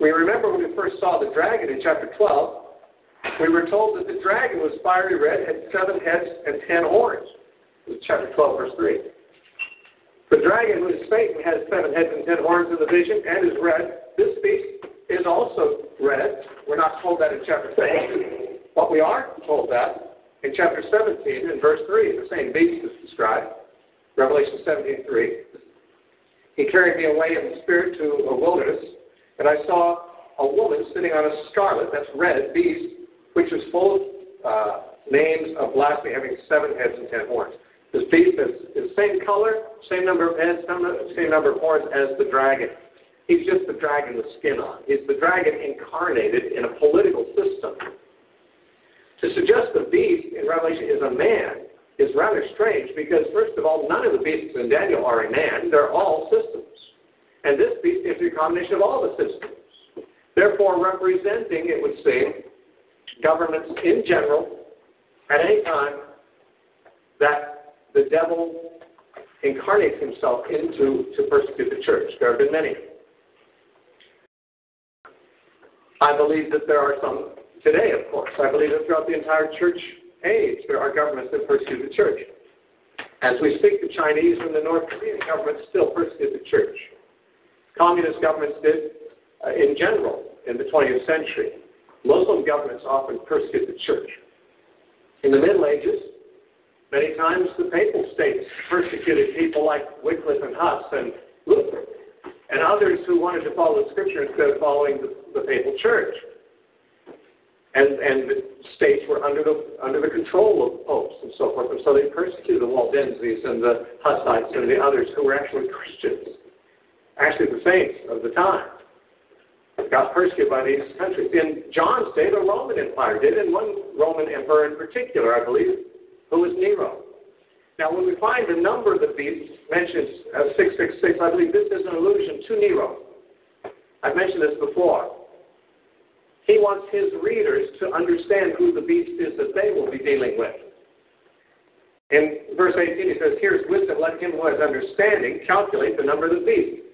Speaker 3: We remember when we first saw the dragon in chapter 12, we were told that the dragon was fiery red, had seven heads and ten horns. Chapter 12, verse 3. The dragon, who is Satan, has seven heads and ten horns in the vision and is red. This beast is also red. We're not told that in chapter 17. But we are told that in chapter 17, in verse 3. The same beast is described. Revelation 17, 3. He carried me away in the spirit to a wilderness, and I saw a woman sitting on a scarlet, that's red, beast, which is full of uh, names of blasphemy, having seven heads and ten horns. This beast is the same color, same number of heads, same number of horns as the dragon. He's just the dragon with skin on. He's the dragon incarnated in a political system. To suggest the beast in Revelation is a man is rather strange because, first of all, none of the beasts in Daniel are a man. They're all systems. And this beast is a combination of all the systems. Therefore, representing, it would seem, governments in general at any time that the devil incarnates himself into to persecute the church. There have been many. I believe that there are some today, of course. I believe that throughout the entire church age, there are governments that persecute the church. As we speak, the Chinese and the North Korean governments still persecute the church. Communist governments did uh, in general in the 20th century. Muslim governments often persecuted the church. In the Middle Ages, many times the papal states persecuted people like Wycliffe and Huss and Luther, and others who wanted to follow the scripture instead of following the, the papal church. And, and the states were under the, under the control of popes and so forth, and so they persecuted the Waldenses and the Hussites and the others who were actually Christians, actually the saints of the time got persecuted by these countries. In John's day, the Roman Empire did, and one Roman emperor in particular, I believe, who was Nero. Now, when we find the number of the beast mentioned uh, as 666, I believe this is an allusion to Nero. I've mentioned this before. He wants his readers to understand who the beast is that they will be dealing with. In verse 18, he says, Here's wisdom, let him who has understanding calculate the number of the beast.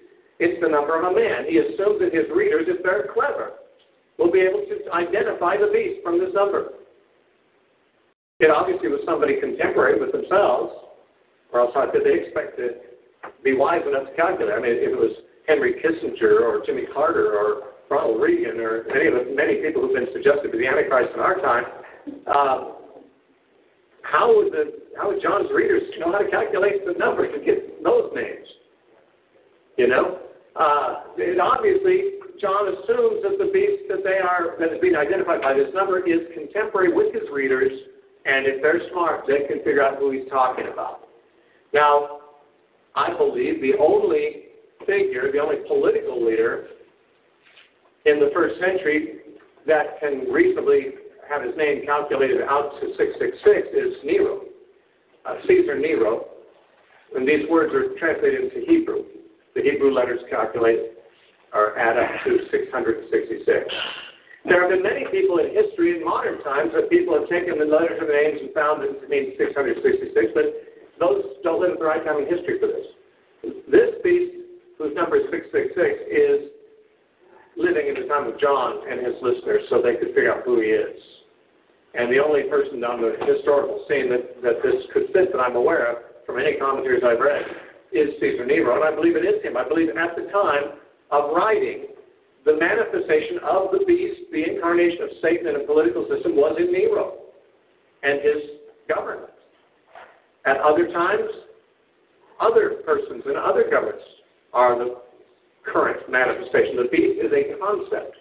Speaker 3: It's the number of a man. He assumes that his readers, if they're clever, will be able to identify the beast from this number. It obviously was somebody contemporary with themselves, or else how could they expect to be wise enough to calculate? I mean, if it was Henry Kissinger or Jimmy Carter or Ronald Reagan or any of the many people who've been suggested to be the Antichrist in our time, uh, how would the how would John's readers know how to calculate the number to get those names? You know, uh, and obviously, John assumes that the beast that they are that is being identified by this number is contemporary with his readers, and if they're smart, they can figure out who he's talking about. Now, I believe the only figure, the only political leader in the first century that can reasonably have his name calculated out to 666 is Nero, uh, Caesar Nero, and these words are translated into Hebrew the Hebrew letters calculate or add up to 666. There have been many people in history in modern times that people have taken the letters of the names and found that it means 666, but those don't live at the right time in history for this. This beast, whose number is 666, is living in the time of John and his listeners so they could figure out who he is. And the only person on the historical scene that, that this could fit that I'm aware of from any commentaries I've read is Caesar Nero, and I believe it is him. I believe at the time of writing, the manifestation of the beast, the incarnation of Satan in a political system, was in Nero and his government. At other times, other persons and other governments are the current manifestation. The beast is a concept.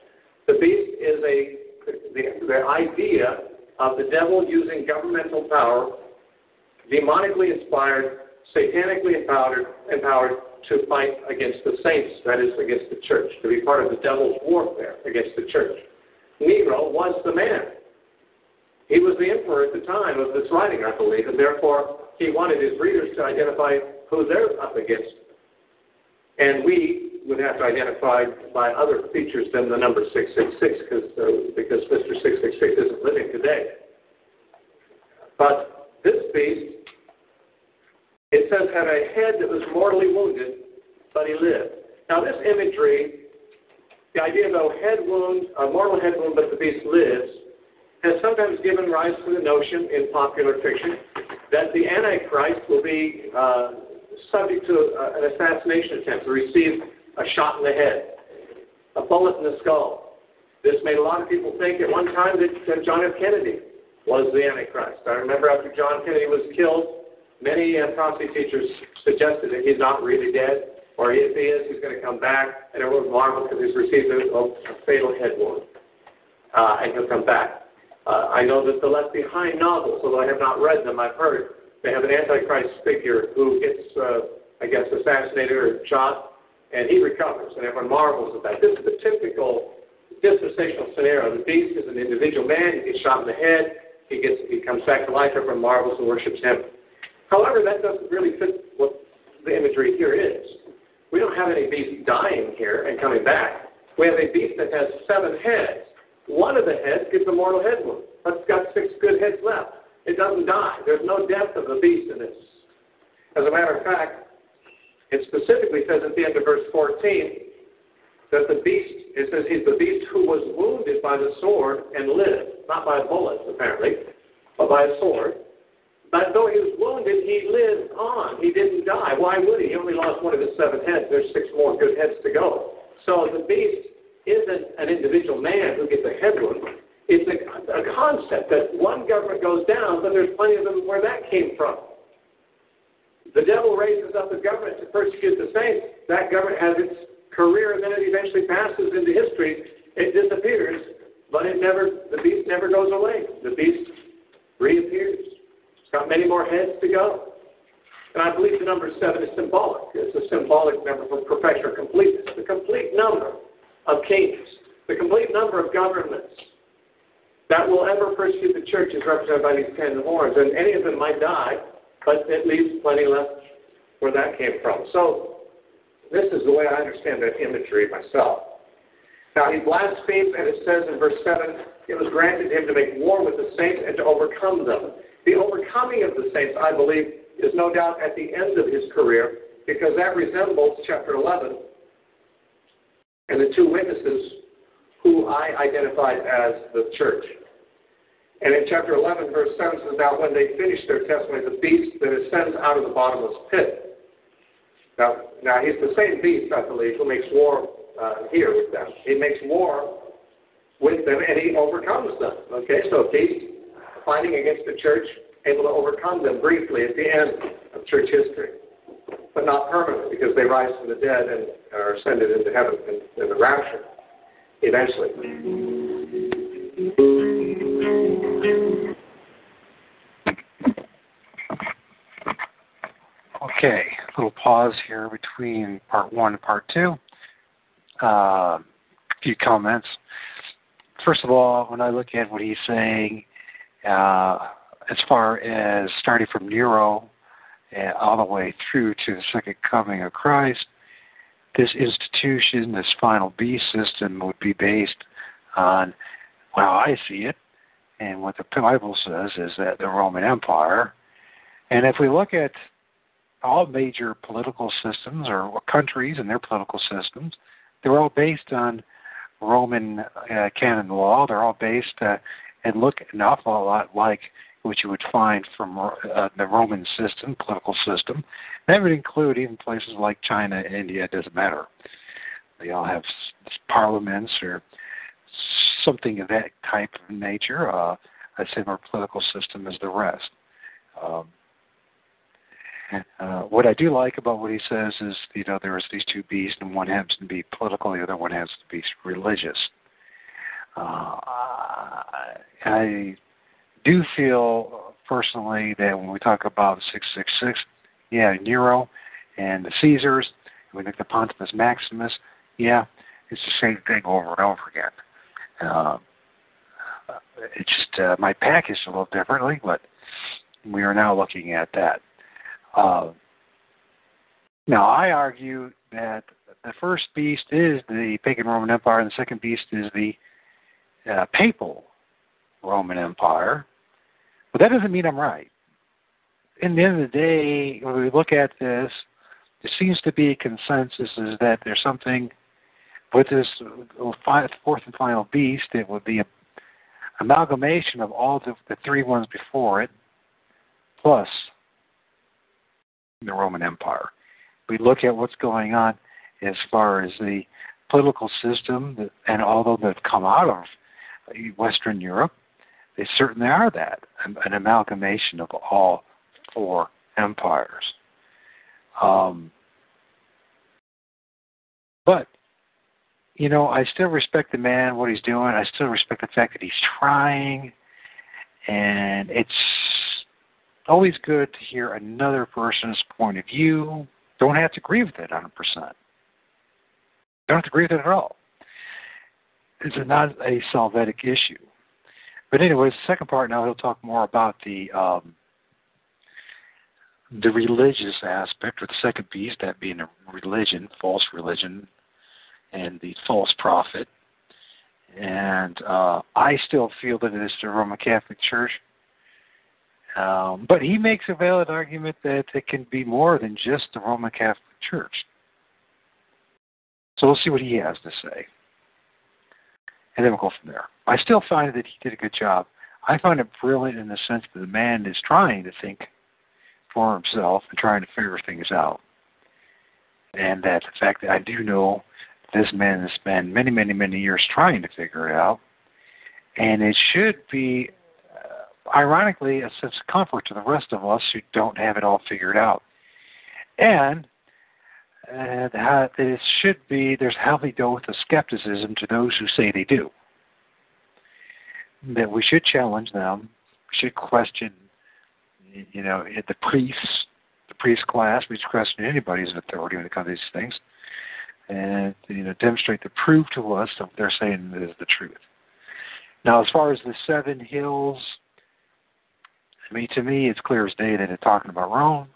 Speaker 3: The beast is a the, the idea of the devil using governmental power, demonically inspired, satanically empowered, empowered to fight against the saints, that is, against the church, to be part of the devil's warfare against the church. Nero was the man. He was the emperor at the time of this writing, I believe, and therefore he wanted his readers to identify who they're up against. And we would have to identify by other features than the number 666 because, uh, because Mr. 666 isn't living today. But this beast, it says, had a head that was mortally wounded, but he lived. Now, this imagery, the idea of a head wound, a mortal head wound, but the beast lives, has sometimes given rise to the notion in popular fiction that the Antichrist will be uh, subject to uh, an assassination attempt, to receive a shot in the head, a bullet in the skull. This made a lot of people think at one time that, that John F. Kennedy was the Antichrist. I remember after John Kennedy was killed, many uh, prophecy teachers suggested that he's not really dead, or if he is, he's going to come back, and everyone marveled because he's received a, a fatal head wound, uh, and he'll come back. Uh, I know that the Left Behind novels, although I have not read them, I've heard they have an Antichrist figure who gets, uh, I guess, assassinated or shot, and he recovers, and everyone marvels at that. This is the typical dispensational scenario. The beast is an individual man, he gets shot in the head, he gets he comes back to life, everyone marvels and worships him. However, that doesn't really fit what the imagery here is. We don't have any beast dying here and coming back. We have a beast that has seven heads. One of the heads gets a mortal head wound, but it's got six good heads left. It doesn't die. There's no death of the beast in this. As a matter of fact, it specifically says at the end of verse 14 that the beast, it says he's the beast who was wounded by the sword and lived. Not by a bullet, apparently, but by a sword. But though he was wounded, he lived on. He didn't die. Why would he? He only lost one of his seven heads. There's six more good heads to go. So the beast isn't an individual man who gets a head wound. It's a, a concept that one government goes down, but there's plenty of them where that came from. The devil raises up a government to persecute the saints. That government has its career, and then it eventually passes into history. It disappears, but it never. The beast never goes away. The beast reappears. Got many more heads to go. And I believe the number seven is symbolic. It's a symbolic number for perfection or completeness. The complete number of kings, the complete number of governments, that will ever persecute the church is represented by these ten horns. And any of them might die, but it leaves plenty left where that came from. So this is the way I understand that imagery myself. Now he blasphemed, and it says in verse 7, it was granted him to make war with the saints and to overcome them. The overcoming of the saints, I believe, is no doubt at the end of his career, because that resembles chapter 11 and the two witnesses who I identified as the church. And in chapter 11, verse 7 says, Now when they finish their testimony, the beast that ascends out of the bottomless pit. Now, now he's the same beast, I believe, who makes war uh, here with them. He makes war with them and he overcomes them. Okay, so beast fighting against the church, able to overcome them briefly at the end of church history, but not permanently because they rise from the dead and are ascended into heaven in, in the rapture eventually.
Speaker 2: Okay, a little pause here between part one and part two. Uh, a few comments. First of all, when I look at what he's saying, uh, as far as starting from Nero uh, all the way through to the second coming of Christ, this institution, this final beast system, would be based on how I see it, and what the Bible says is that the Roman Empire. And if we look at all major political systems or countries and their political systems, they're all based on Roman uh, canon law. They're all based uh, and look an awful lot like what you would find from uh, the Roman system, political system. That would include even places like China India. It doesn't matter. They all have parliaments or something of that type of nature. Uh, a similar political system as the rest. Um, uh, what I do like about what he says is, you know, there's these two beasts, and one has to be political, the other one has to be religious. Uh, I do feel personally that when we talk about 666, yeah, Nero and the Caesars, and we look at Pontifex Maximus, yeah, it's the same thing over and over again. Uh, it's just uh, my package a little differently, but we are now looking at that. Uh, now, I argue that the first beast is the pagan Roman Empire, and the second beast is the uh, papal Roman Empire. But that doesn't mean I'm right. In the end of the day, when we look at this, there seems to be a consensus is that there's something with this fourth and final beast. It would be a amalgamation of all the, the three ones before it, plus the Roman Empire. We look at what's going on as far as the political system, and although they've come out of Western Europe, they certainly are that an amalgamation of all four empires. Um, but you know, I still respect the man, what he's doing. I still respect the fact that he's trying, and it's always good to hear another person's point of view. Don't have to agree with it 100%. Don't have to agree with it at all. It's not a Salvetic issue. But anyways, the second part now he'll talk more about the um, the religious aspect, or the second beast, that being a religion, false religion, and the false prophet. And uh, I still feel that it is the Roman Catholic Church. Um, but he makes a valid argument that it can be more than just the Roman Catholic Church. So we'll see what he has to say. And then we'll go from there. I still find that he did a good job. I find it brilliant in the sense that the man is trying to think for himself and trying to figure things out. And that the fact that I do know this man has spent many, many, many years trying to figure it out. And it should be, uh, ironically, a sense of comfort to the rest of us who don't have it all figured out. And that it should be, there's a healthy dose of skepticism to those who say they do. That we should challenge them, we should question, you know, the priests, the priest class, we should question anybody's authority when it comes to these things and you know demonstrate the proof to us that they're saying is the truth. Now, as far as the seven hills, I mean, to me, it's clear as day that they're talking about Rome.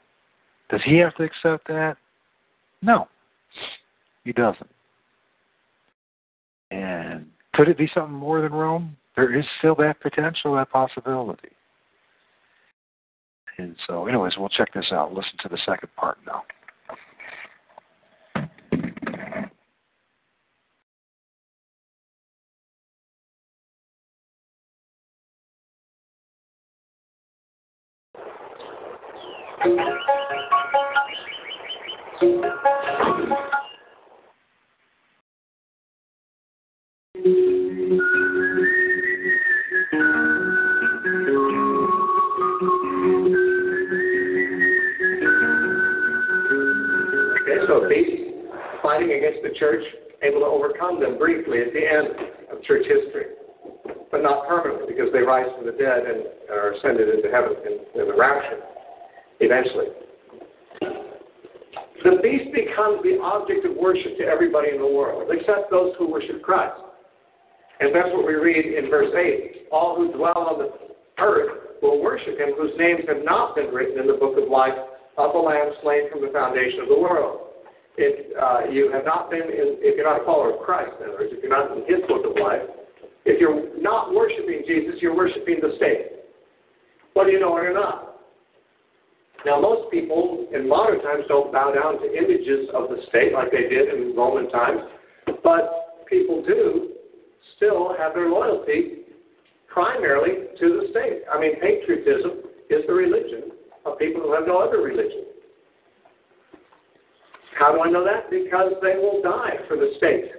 Speaker 2: Does he have to accept that? No, he doesn't. And could it be something more than Rome? There is still that potential, that possibility. And so, anyways, we'll check this out. Listen to the second part now.
Speaker 3: Okay, so fighting against the church, able to overcome them briefly at the end of church history, but not permanently because they rise from the dead and are ascended into heaven in, in the rapture eventually. The beast becomes the object of worship to everybody in the world, except those who worship Christ. And that's what we read in verse 8. All who dwell on the earth will worship him whose names have not been written in the book of life of the Lamb slain from the foundation of the world. If uh, you have not been, in, if you're not a follower of Christ, in other words, if you're not in his book of life, if you're not worshiping Jesus, you're worshiping the state. Whether you know it or not. Now, most people in modern times don't bow down to images of the state like they did in Roman times, but people do still have their loyalty primarily to the state. I mean, patriotism is the religion of people who have no other religion. How do I know that? Because they will die for the state.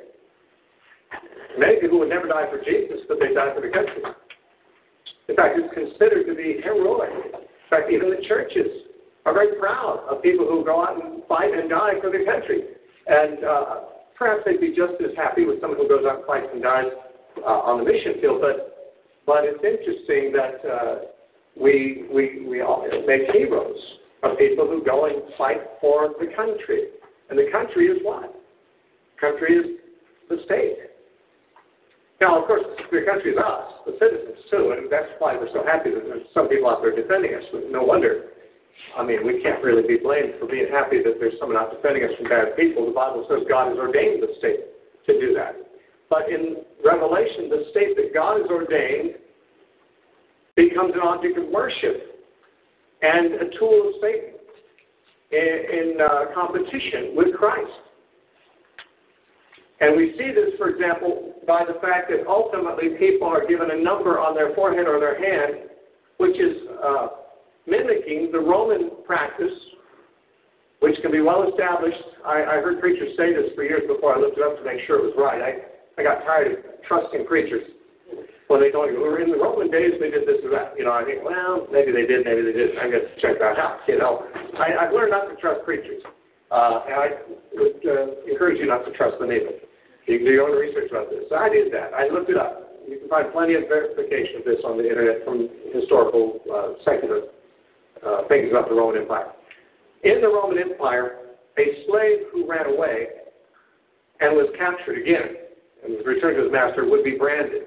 Speaker 3: Many people would never die for Jesus, but they die for the country. In fact, it's considered to be heroic. In fact, even the churches are very proud of people who go out and fight and die for their country. And uh, perhaps they'd be just as happy with someone who goes out and fights and dies on the mission field, but But it's interesting that uh, we, we, we all make heroes of people who go and fight for the country. And the country is what? Country is the state. Now, of course, the country is us, the citizens too, and that's why we're so happy that there's some people out there defending us. No wonder. I mean, we can't really be blamed for being happy that there's someone out defending us from bad people. The Bible says God has ordained the state to do that. But in Revelation, the state that God has ordained becomes an object of worship and a tool of Satan in, in uh, competition with Christ. And we see this, for example, by the fact that ultimately people are given a number on their forehead or their hand, which is uh, mimicking the Roman practice, which can be well established. I, I heard preachers say this for years before I looked it up to make sure it was right. I, I got tired of trusting preachers when they told you, well, in the Roman days they did this or that. You know, I think, well, maybe they did, maybe they didn't. I'm going to check that out. You know, I, I've learned not to trust preachers. Uh, and I would uh, encourage you not to trust them either. You can do your own research about this. So I did that. I looked it up. You can find plenty of verification of this on the internet from historical uh, secular uh, things about the Roman Empire. In the Roman Empire, a slave who ran away and was captured again and was returned to his master would be branded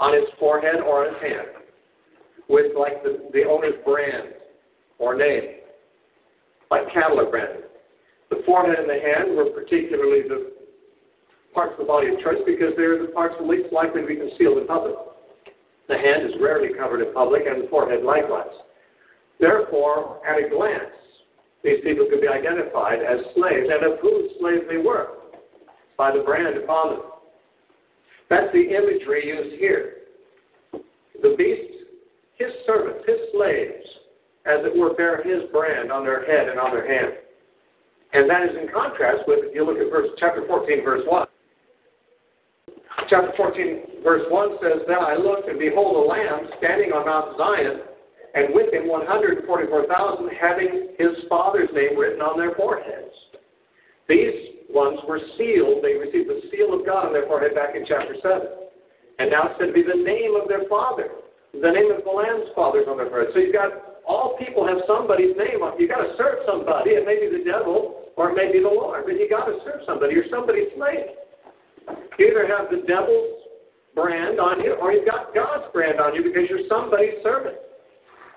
Speaker 3: on his forehead or on his hand with like the, the owner's brand or name, like cattle are branded. The forehead and the hand were particularly the parts of the body of choice because they're the parts least likely to be concealed in public. The hand is rarely covered in public, and the forehead likewise. Therefore, at a glance, these people could be identified as slaves, and of whose slaves they were, by the brand upon them. That's the imagery used here. The beast, his servants, his slaves, as it were, bear his brand on their head and on their hand. And that is in contrast with, if you look at verse chapter 14, verse 1 chapter 14, verse 1 says, Then I looked, and behold, a lamb standing on Mount Zion, and with him 144,000, having his father's name written on their foreheads. These ones were sealed. They received the seal of God on their forehead back in chapter 7. And now it's said to be the name of their father. The name of the Lamb's father on their forehead. So you've got all people have somebody's name on. You've got to serve somebody. It may be the devil or it may be the Lord, but you've got to serve somebody. You're somebody's slave. You either have the devil's brand on you or you've got God's brand on you because you're somebody's servant.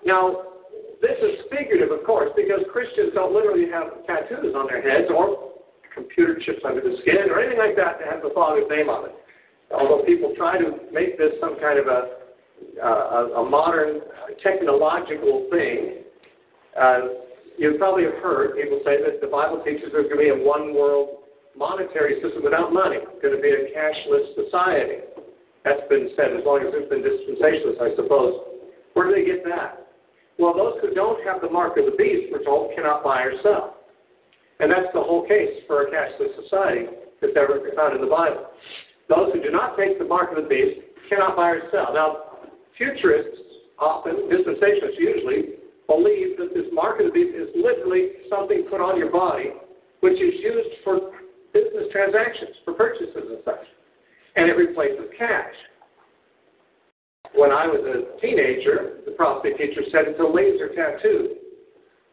Speaker 3: Now, this is figurative, of course, because Christians don't literally have tattoos on their heads or computer chips under the skin or anything like that to have the Father's name on it. Although people try to make this some kind of a, uh, a modern technological thing, uh, you probably have heard people say that the Bible teaches there's going to be a one world monetary system without money. It's going to be a cashless society. That's been said as long as there's been dispensationalists, I suppose. Where do they get that? Well, those who don't have the mark of the beast, we're told, cannot buy or sell. And that's the whole case for a cashless society that's ever found in the Bible. Those who do not take the mark of the beast cannot buy or sell. Now, futurists, often, dispensationalists usually, believe that this mark of the beast is literally something put on your body which is used for business transactions for purchases and such. And it replaces cash. When I was a teenager, the prostate teacher said it's a laser tattoo.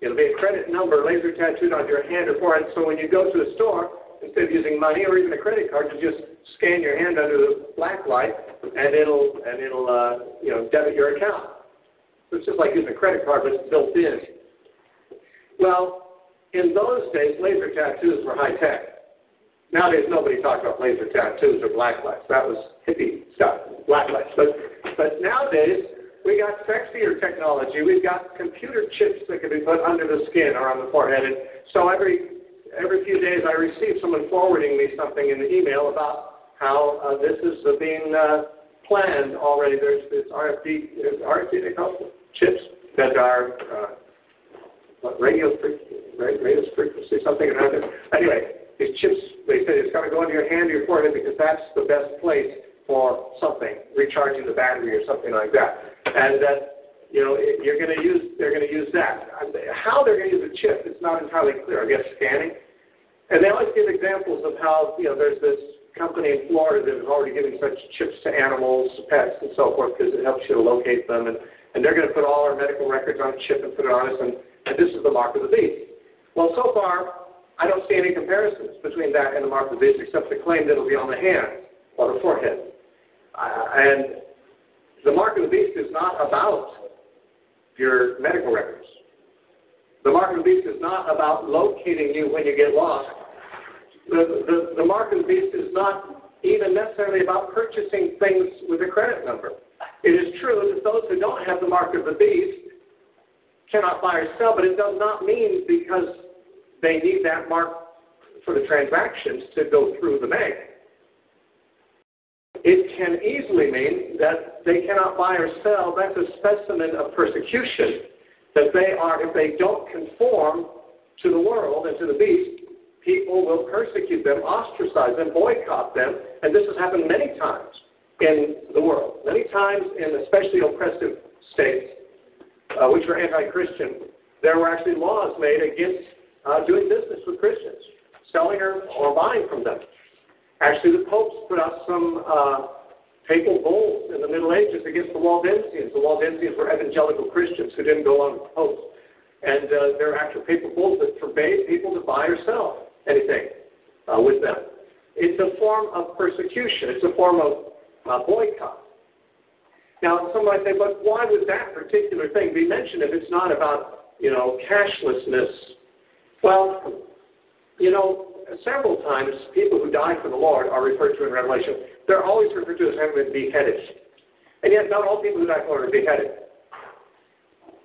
Speaker 3: It'll be a credit number laser tattooed on your hand or forehead, so when you go to a store, instead of using money or even a credit card, you just scan your hand under the black light, and it'll and it'll uh, you know debit your account. So it's just like using a credit card, but it's built in. Well, in those days, laser tattoos were high tech. Nowadays, nobody talks about laser tattoos or black lights. That was hippie stuff, black lights. But, but nowadays, we got sexier technology. We've got computer chips that can be put under the skin or on the forehead. And so every every few days, I receive someone forwarding me something in the email about how uh, this is uh, being uh, planned already. There's this RFD, RFD chips that are uh, what, radio, frequency, radio frequency, something. Around there. Anyway, these chips, they say it's got to go into your hand or your forehead because that's the best place for something, recharging the battery or something like that. And that, you know, you're going to use, they're going to use that. How they're going to use a chip is not entirely clear. I guess scanning. And they always give examples of how, you know, there's this company in Florida that is already giving such chips to animals, pets, and so forth because it helps you to locate them. And, and they're going to put all our medical records on a chip and put it on us, and, and this is the mark of the beast. Well, so far, I don't see any comparisons between that and the mark of the beast except the claim that it'll be on the hand or the forehead. And the mark of the beast is not about your medical records. The mark of the beast is not about locating you when you get lost. The, the, the mark of the beast is not even necessarily about purchasing things with a credit number. It is true that those who don't have the mark of the beast cannot buy or sell, but it does not mean because they need that mark for the transactions to go through the bank. It can easily mean that they cannot buy or sell. That's a specimen of persecution that they are, if they don't conform to the world and to the beast, people will persecute them, ostracize them, boycott them, and this has happened many times in the world. Many times in especially oppressive states, uh, which were anti-Christian, there were actually laws made against uh, doing business with Christians, selling or buying from them. Actually, the popes put out some uh, papal bulls in the Middle Ages against the Waldensians. The Waldensians were evangelical Christians who didn't go along with popes. And uh, there are actual papal bulls that forbade people to buy or sell anything uh, with them. It's a form of persecution. It's a form of uh, boycott. Now, some might say, but why would that particular thing be mentioned if it's not about, you know, cashlessness? Well, you know, several times people who die for the Lord are referred to in Revelation. They're always referred to as having been beheaded. And yet, not all people who die for the Lord are beheaded.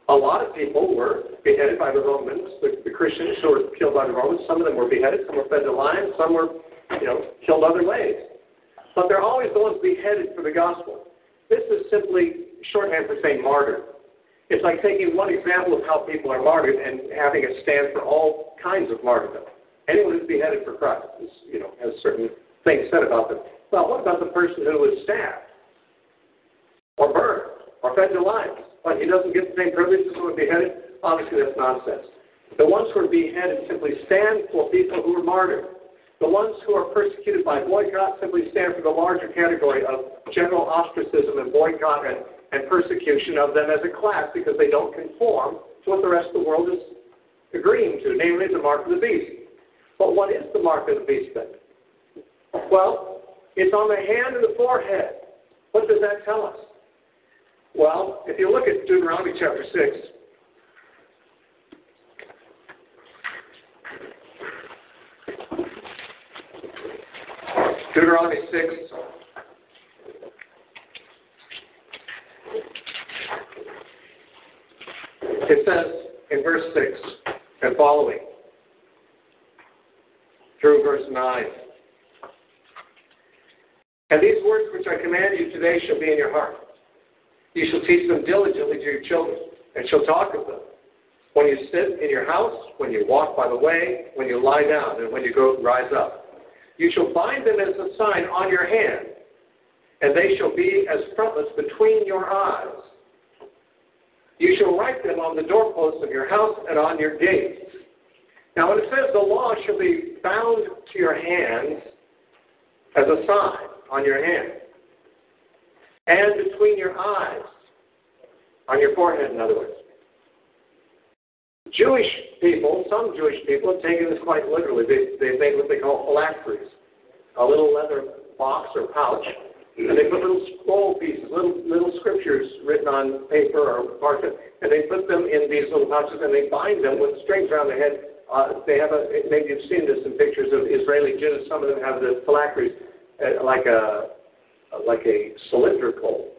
Speaker 3: A lot of people were beheaded by the Romans, the, the Christians who were killed by the Romans. Some of them were beheaded, some were fed to lions, some were, you know, killed other ways. But they're always the ones beheaded for the gospel. This is simply shorthand for saying martyr. It's like taking one example of how people are martyred and having it stand for all kinds of martyrdom. Anyone who's beheaded for Christ is, you know, has certain things said about them. Well, what about the person who was stabbed or burned or fed to lions? But he doesn't get the same privileges as someone beheaded? Obviously, that's nonsense. The ones who are beheaded simply stand for people who are martyred. The ones who are persecuted by boycott simply stand for the larger category of general ostracism and boycott and, and persecution of them as a class because they don't conform to what the rest of the world is agreeing to, namely the mark of the beast. But what is the mark of the beast then? Well, it's on the hand and the forehead. What does that tell us? Well, if you look at Deuteronomy chapter 6, Deuteronomy 6, it says in verse 6 and following, through verse 9. And these words which I command you today shall be in your heart. You shall teach them diligently to your children, and shall talk of them. When you sit in your house, when you walk by the way, when you lie down, and when you go rise up. You shall bind them as a sign on your hand, and they shall be as frontlets between your eyes. You shall write them on the doorposts of your house and on your gates. Now, when it says the law shall be bound to your hands as a sign on your hand, and between your eyes, on your forehead, in other words. Jewish people, some Jewish people have taken this quite literally. They, they've made what they call phylacteries, a little leather box or pouch, and they put little scroll pieces, little little scriptures written on paper or parchment, and they put them in these little pouches and they bind them with strings around their head uh, they have a, maybe you've seen this in pictures of Israeli Jews. Some of them have the phylacteries uh, like a like a cylindrical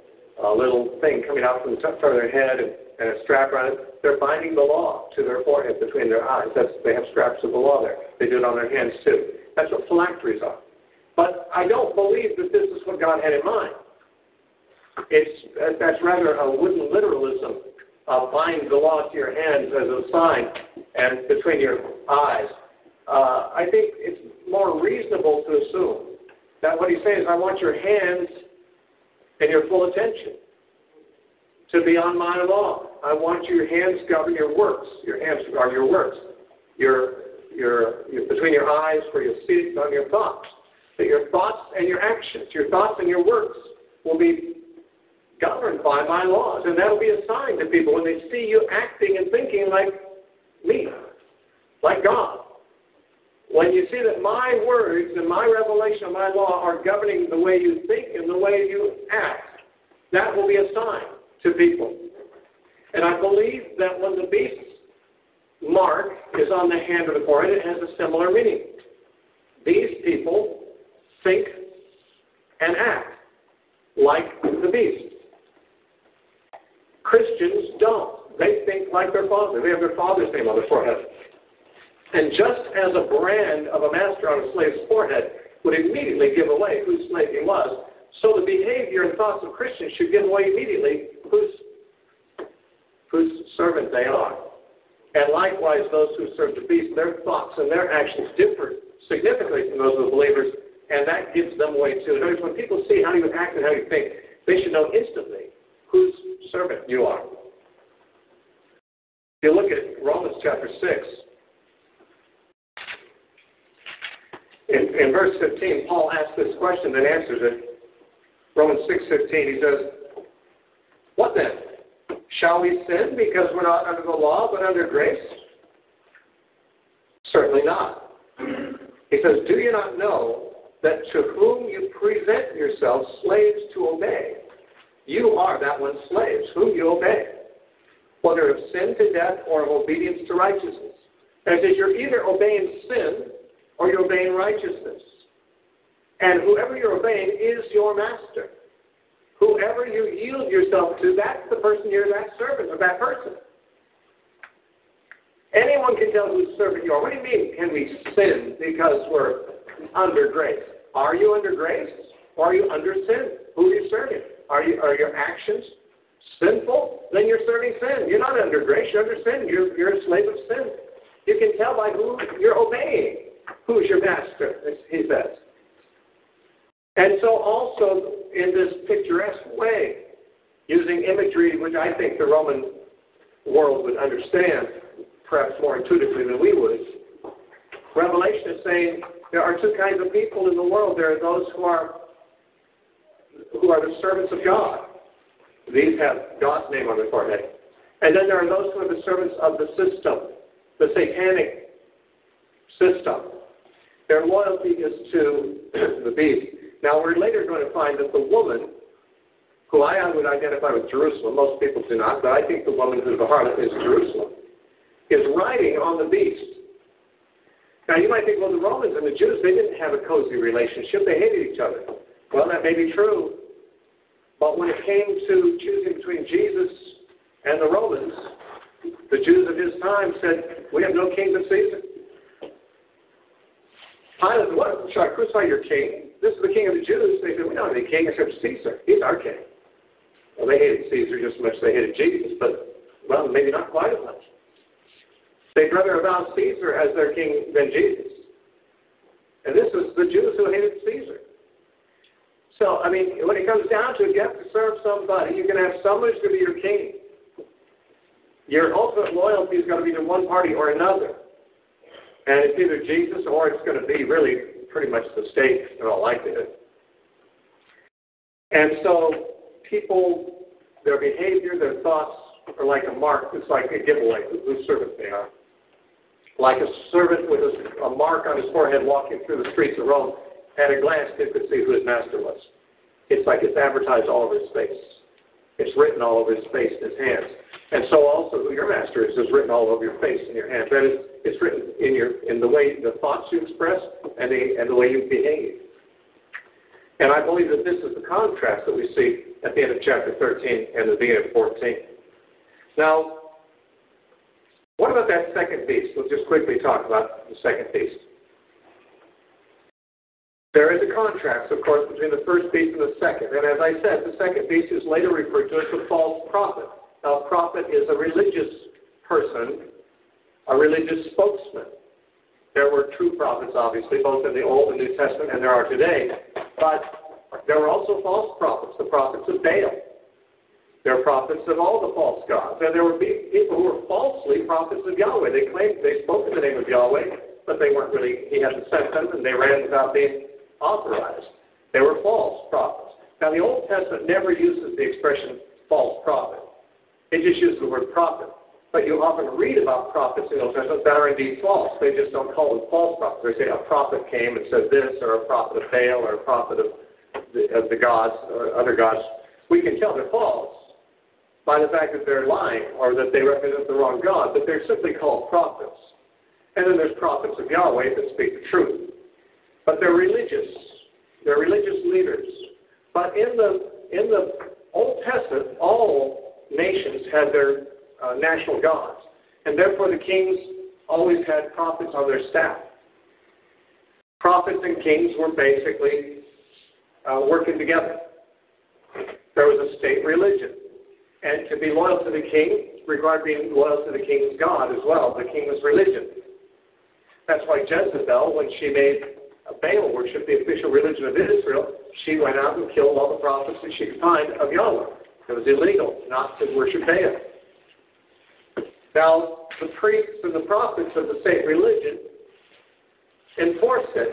Speaker 3: uh, little thing coming out from the top of their head and, and a strap around it. They're binding the law to their forehead between their eyes. That's they have straps of the law there. They do it on their hands too. That's what phylacteries are. But I don't believe that this is what God had in mind. It's that's rather a wooden literalism uh, bind law to your hands as a sign and between your eyes. Uh, I think it's more reasonable to assume that what he's saying is, I want your hands and your full attention to be on my law. I want your hands govern your works. Your hands are your works. Your, your, your between your eyes for your speech on your thoughts. that your thoughts and your actions, your thoughts and your works will be governed by my laws. And that'll be a sign to people when they see you acting and thinking like me, like God. When you see that my words and my revelation of my law are governing the way you think and the way you act, that will be a sign to people. And I believe that when the beast's mark is on the hand of the forehead, it has a similar meaning. These people think and act like the beast. Christians don't. They think like their father. They have their father's name on their forehead. And just as a brand of a master on a slave's forehead would immediately give away whose slave he was, so the behavior and thoughts of Christians should give away immediately whose, whose servant they are. And likewise, those who serve the beast, their thoughts and their actions differ significantly from those of the believers, and that gives them away too. In other words, when people see how you act and how you think, they should know instantly whose servant you are. If you look at Romans chapter 6, in, in verse 15, Paul asks this question and answers it. Romans 6.15, he says, What then? Shall we sin because we're not under the law but under grace? Certainly not. He says, Do you not know that to whom you present yourselves slaves to obey, you are that one's slaves, whom you obey, whether of sin to death or of obedience to righteousness. It says you're either obeying sin or you're obeying righteousness. And whoever you're obeying is your master. Whoever you yield yourself to, that's the person you're that servant of that person. Anyone can tell whose servant you are. What do you mean, can we sin because we're under grace? Are you under grace or are you under sin? Who are you serving? Are, you, are your actions sinful? Then you're serving sin. You're not under grace, you're under sin. You're, you're a slave of sin. You can tell by who you're obeying. Who's your master, he says. And so, also in this picturesque way, using imagery which I think the Roman world would understand, perhaps more intuitively than we would, Revelation is saying there are two kinds of people in the world. There are those who are who are the servants of God. These have God's name on their forehead. And then there are those who are the servants of the system, the satanic system. Their loyalty is to the beast. Now, we're later going to find that the woman, who I would identify with Jerusalem, most people do not, but I think the woman who's the harlot is Jerusalem, is riding on the beast. Now, you might think, well, the Romans and the Jews, they didn't have a cozy relationship. They hated each other. Well, that may be true. But when it came to choosing between Jesus and the Romans, the Jews of his time said, We have no king but Caesar. Pilate said, What? Shall I crucify your king? This is the king of the Jews. They said, We don't have any king except Caesar. He's our king. Well, they hated Caesar just as much as they hated Jesus, but, well, maybe not quite as much. They'd rather have Caesar as their king than Jesus. And this was the Jews who hated Caesar. So, I mean, when it comes down to it, you have to serve somebody. You're going to have somebody who's going to be your king. Your ultimate loyalty is going to be to one party or another. And it's either Jesus or it's going to be really pretty much the state in all likelihood. And so people, their behavior, their thoughts are like a mark. It's like a giveaway whose servant they are. Like a servant with a, a mark on his forehead walking through the streets of Rome at a glance, they could see who his master was. It's like it's advertised all over his face. It's written all over his face and his hands. And so also who your master is is written all over your face and your hands. That is, it's written in your in the way the thoughts you express and the and the way you behave. And I believe that this is the contrast that we see at the end of chapter 13 and the beginning of 14. Now, what about that second beast? We'll just quickly talk about the second beast. There is a contrast, of course, between the first beast and the second. And as I said, the second beast is later referred to as the false prophet. Now, a prophet is a religious person, a religious spokesman. There were true prophets, obviously, both in the Old and New Testament, and there are today. But there were also false prophets, the prophets of Baal. There are prophets of all the false gods. And there were people who were falsely prophets of Yahweh. They claimed they spoke in the name of Yahweh, but they weren't really, he hadn't sent them, and they ran without being authorized. They were false prophets. Now, the Old Testament never uses the expression false prophet. It just uses the word prophet. But you often read about prophets in the Old Testament that are indeed false. They just don't call them false prophets. They say a prophet came and said this, or a prophet of Baal, or a prophet of the, of the gods, or other gods. We can tell they're false by the fact that they're lying or that they represent the wrong God, but they're simply called prophets. And then there's prophets of Yahweh that speak the truth. But they're religious. They're religious leaders. But in the in the Old Testament, all nations had their uh, national gods, and therefore the kings always had prophets on their staff. Prophets and kings were basically uh, working together. There was a state religion. And to be loyal to the king required being loyal to the king's God as well, the king's religion. That's why Jezebel, when she made Baal worship the official religion of Israel, she went out and killed all the prophets that she could find of Yahweh. It was illegal not to worship Baal. Now, the priests and the prophets of the state religion enforced it.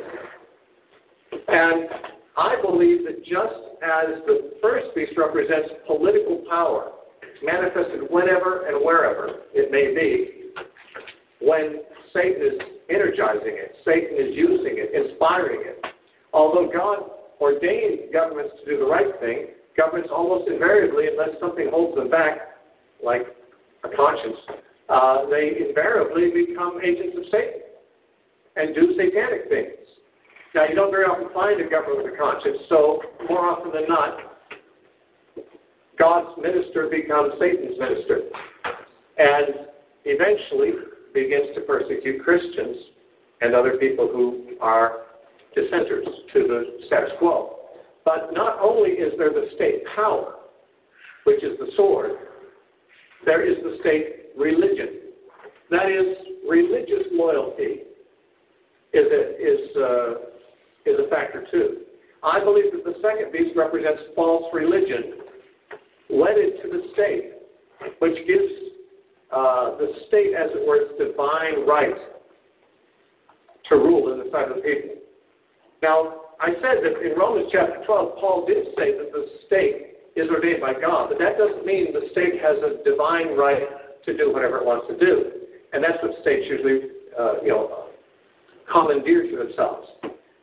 Speaker 3: And I believe that just as the first beast represents political power, manifested whenever and wherever it may be, when Satan is energizing it, Satan is using it, inspiring it. Although God ordained governments to do the right thing, governments almost invariably, unless something holds them back, like a conscience, uh, they invariably become agents of Satan and do satanic things. Now, you don't very often find a government with a conscience, so more often than not, God's minister becomes Satan's minister and eventually begins to persecute Christians and other people who are dissenters to the status quo. But not only is there the state power, which is the sword, there is the state religion. That is, religious loyalty is a, is, uh, is a factor too. I believe that the second beast represents false religion wedded to the state, which gives uh, the state, as it were, its divine right to rule in the sight of the people. Now, I said that in Romans chapter 12, Paul did say that the state is ordained by God, but that doesn't mean the state has a divine right to do whatever it wants to do. And that's what states usually, uh, you know, commandeer to themselves.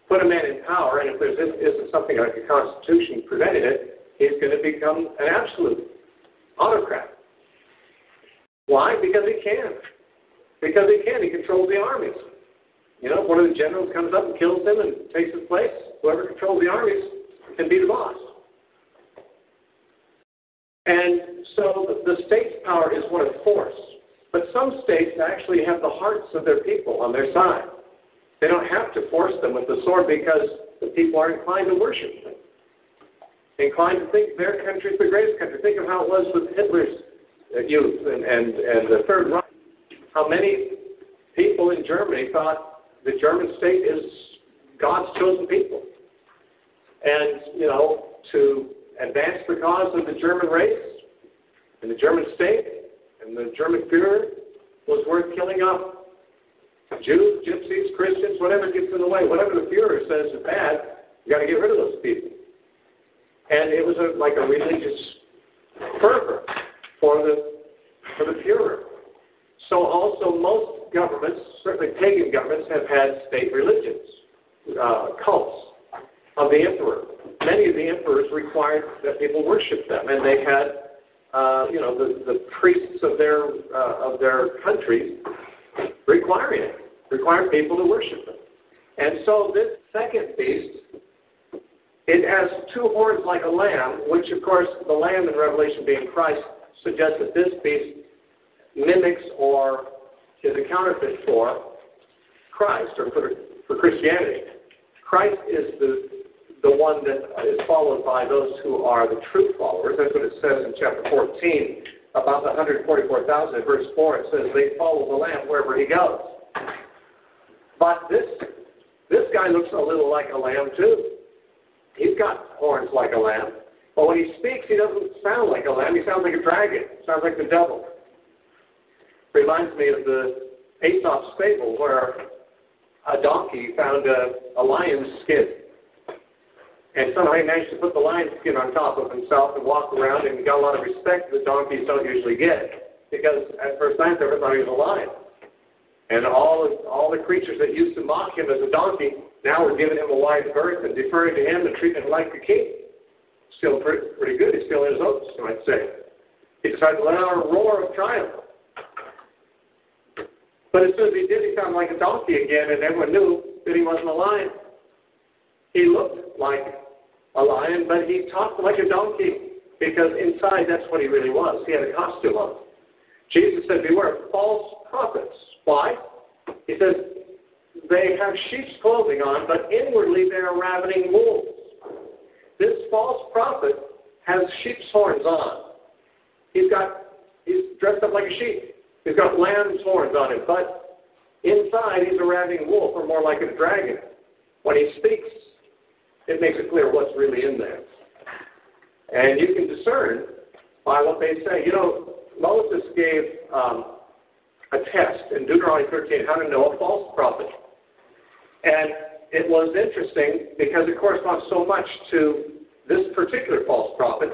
Speaker 3: Put a man in power, and if there isn't something like a constitution preventing it, he's going to become an absolute autocrat. Why? Because he can. Because he can. He controls the armies. You know, if one of the generals comes up and kills him and takes his place, whoever controls the armies can be the boss. And so the state's power is one of force. But some states actually have the hearts of their people on their side. They don't have to force them with the sword because the people are inclined to worship them inclined to think their country is the greatest country. Think of how it was with Hitler's youth and, and, and the Third Reich. How many people in Germany thought the German state is God's chosen people. And, you know, to advance the cause of the German race and the German state and the German Führer was worth killing off Jews, gypsies, Christians, whatever gets in the way. Whatever the Führer says is bad, you got to get rid of those people and it was a, like a religious fervor for the for the Führer. So also most governments, certainly pagan governments, have had state religions, uh, cults of the emperor. Many of the emperors required that people worship them, and they had, uh, you know, the, the priests of their uh, of their countries requiring it, requiring people to worship them. And so this second beast it has two horns like a lamb, which, of course, the lamb in Revelation being Christ suggests that this beast mimics or is a counterfeit for Christ or for, for Christianity. Christ is the the one that is followed by those who are the true followers. That's what it says in chapter 14 about the 144,000. In verse 4, it says they follow the Lamb wherever he goes. But this this guy looks a little like a lamb too. He's got horns like a lamb. But when he speaks, he doesn't sound like a lamb. He sounds like a dragon. He sounds like the devil. Reminds me of the Aesop's fable where a donkey found a, a lion's skin And somehow he managed to put the lion skin on top of himself and walk around and got a lot of respect that donkeys don't usually get. Because at first glance, he was a lion. And all all the creatures that used to mock him as a donkey now were giving him a wide berth and deferring to him and treating him like a king. Still pretty, pretty good. He's still in his oats, you might say. He decided to let out a roar of triumph. But as soon as he did, he sounded like a donkey again, and everyone knew that he wasn't a lion. He looked like a lion, but he talked like a donkey because inside that's what he really was. He had a costume on. Jesus said, Beware of false prophets. Why? He says, They have sheep's clothing on, but inwardly they are ravening wolves. This false prophet has sheep's horns on. He's got he's dressed up like a sheep. He's got lamb's horns on him, but inside he's a ravening wolf, or more like a dragon. When he speaks, it makes it clear what's really in there. And you can discern by what they say. You know, Moses gave um, a test in Deuteronomy 13 how to know a false prophet. And it was interesting because it corresponds so much to this particular false prophet.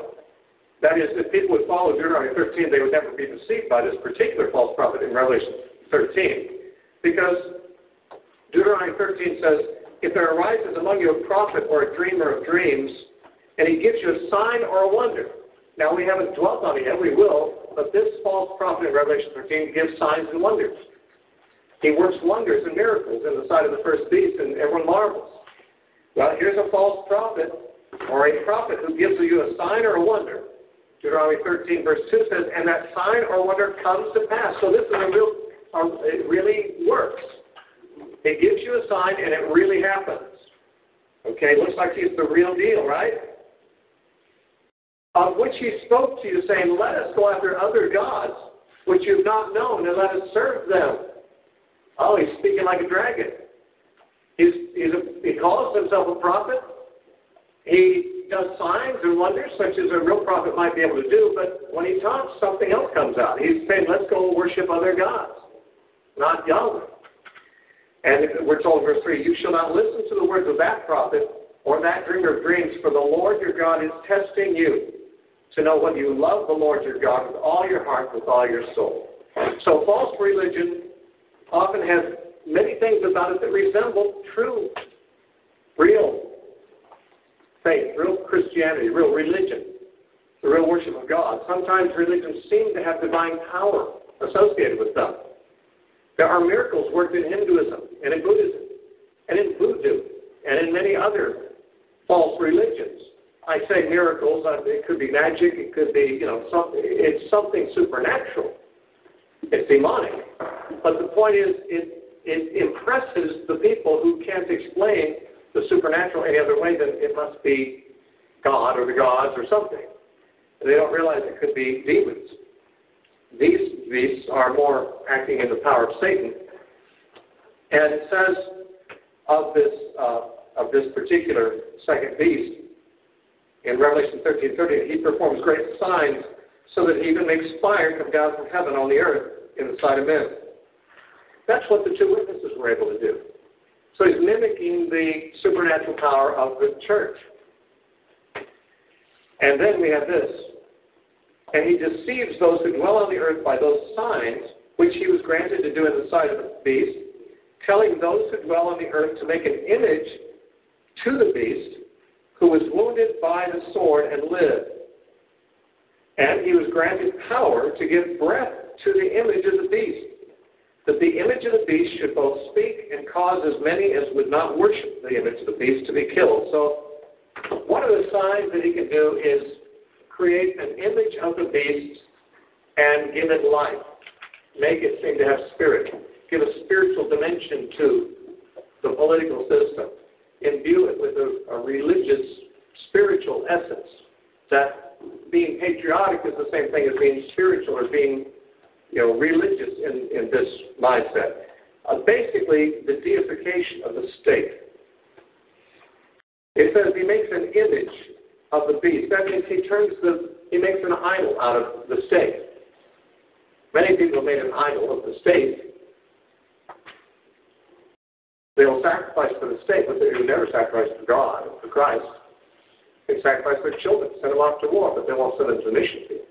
Speaker 3: That is, if people would follow Deuteronomy 13, they would never be deceived by this particular false prophet in Revelation 13. Because Deuteronomy 13 says, if there arises among you a prophet or a dreamer of dreams, and he gives you a sign or a wonder. Now, we haven't dwelt on it yet, we will, but this false prophet in Revelation 13 gives signs and wonders. He works wonders and miracles in the sight of the first beast, and everyone marvels. Well, here's a false prophet, or a prophet who gives you a sign or a wonder. Deuteronomy 13, verse 2 says, And that sign or wonder comes to pass. So this is a real, it really works. It gives you a sign and it really happens. Okay, looks like he's the real deal, right? Of which he spoke to you, saying, Let us go after other gods, which you've not known, and let us serve them. Oh, he's speaking like a dragon. He's, he's a, he calls himself a prophet. He does signs and wonders, such as a real prophet might be able to do, but when he talks, something else comes out. He's saying, Let's go worship other gods, not Yahweh. And we're told verse 3 You shall not listen to the words of that prophet or that dreamer of dreams, for the Lord your God is testing you to know whether you love the Lord your God with all your heart, with all your soul. So false religion often has many things about it that resemble true, real faith, real Christianity, real religion, the real worship of God. Sometimes religions seem to have divine power associated with them. There are miracles worked in Hinduism and in Buddhism and in voodoo and in many other false religions. I say miracles, uh, it could be magic, it could be, you know, something, it's something supernatural. It's demonic. But the point is, it, it impresses the people who can't explain the supernatural any other way than it must be God or the gods or something. And they don't realize it could be demons. These beasts are more acting in the power of Satan. And it says of this uh, of this particular second beast in Revelation 13:30, he performs great signs so that he even makes fire come down from heaven on the earth in the sight of men. That's what the two witnesses were able to do. So he's mimicking the supernatural power of the church. And then we have this and he deceives those who dwell on the earth by those signs which he was granted to do in the sight of the beast, telling those who dwell on the earth to make an image to the beast who was wounded by the sword and lived. And he was granted power to give breath to the image of the beast, that the image of the beast should both speak and cause as many as would not worship the image of the beast to be killed. So, one of the signs that he can do is create an image of the beast and give it life. Make it seem to have spirit. Give a spiritual dimension to the political system. Imbue it with a, a religious, spiritual essence. That being patriotic is the same thing as being spiritual or being you know, religious in, in this mindset. Uh, basically, the deification of the state. It says he makes an image of the beast. That means he turns the, he makes an idol out of the state. Many people made an idol of the state. They will sacrifice for the state, but they will never sacrifice for God, for Christ. They sacrifice their children, send them off to war, but they won't send them to the mission field.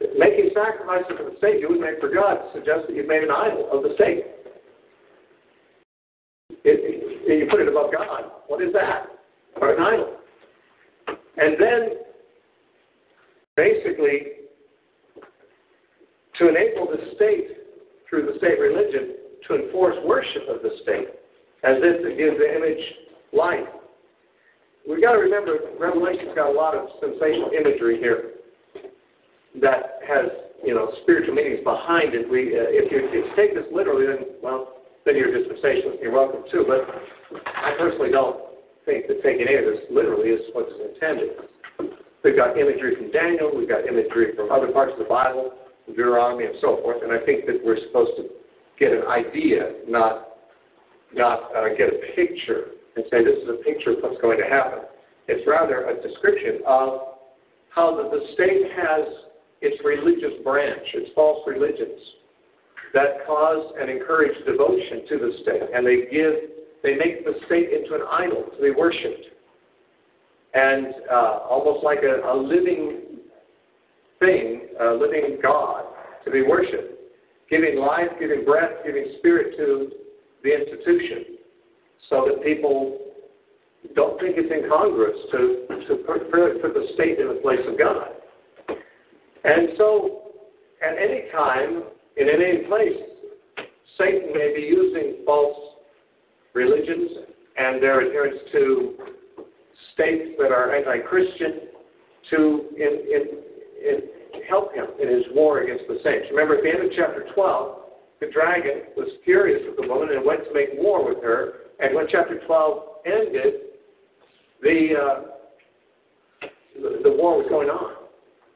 Speaker 3: Making sacrifices for the state you would make for God suggests that you've made an idol of the state. It, it, you put it above God. What is that? But an idol. And then, basically, to enable the state, through the state religion, to enforce worship of the state, as if to give the image life. We've got to remember, Revelation's got a lot of sensational imagery here that has, you know, spiritual meanings behind it. We, uh, if, you, if you take this literally, then, well, then you're dispensationalist, you're welcome too. But I personally don't think that taking any of this literally is what's intended. We've got imagery from Daniel, we've got imagery from other parts of the Bible, Deuteronomy, and so forth, and I think that we're supposed to get an idea, not not uh, get a picture and say this is a picture of what's going to happen. It's rather a description of how the, the state has its religious branch, its false religions that cause and encourage devotion to the state, and they give they make the state into an idol to be worshipped, and uh, almost like a, a living thing, a living God to be worshipped, giving life, giving breath, giving spirit to the institution so that people don't think it's incongruous to, to put, put the state in the place of God. And so, at any time, in any place, Satan may be using false religions and their adherents to states that are anti Christian to in, in, in help him in his war against the saints. Remember, at the end of chapter 12, the dragon was furious with the woman and went to make war with her. And when chapter 12 ended, the, uh, the, the war was going on.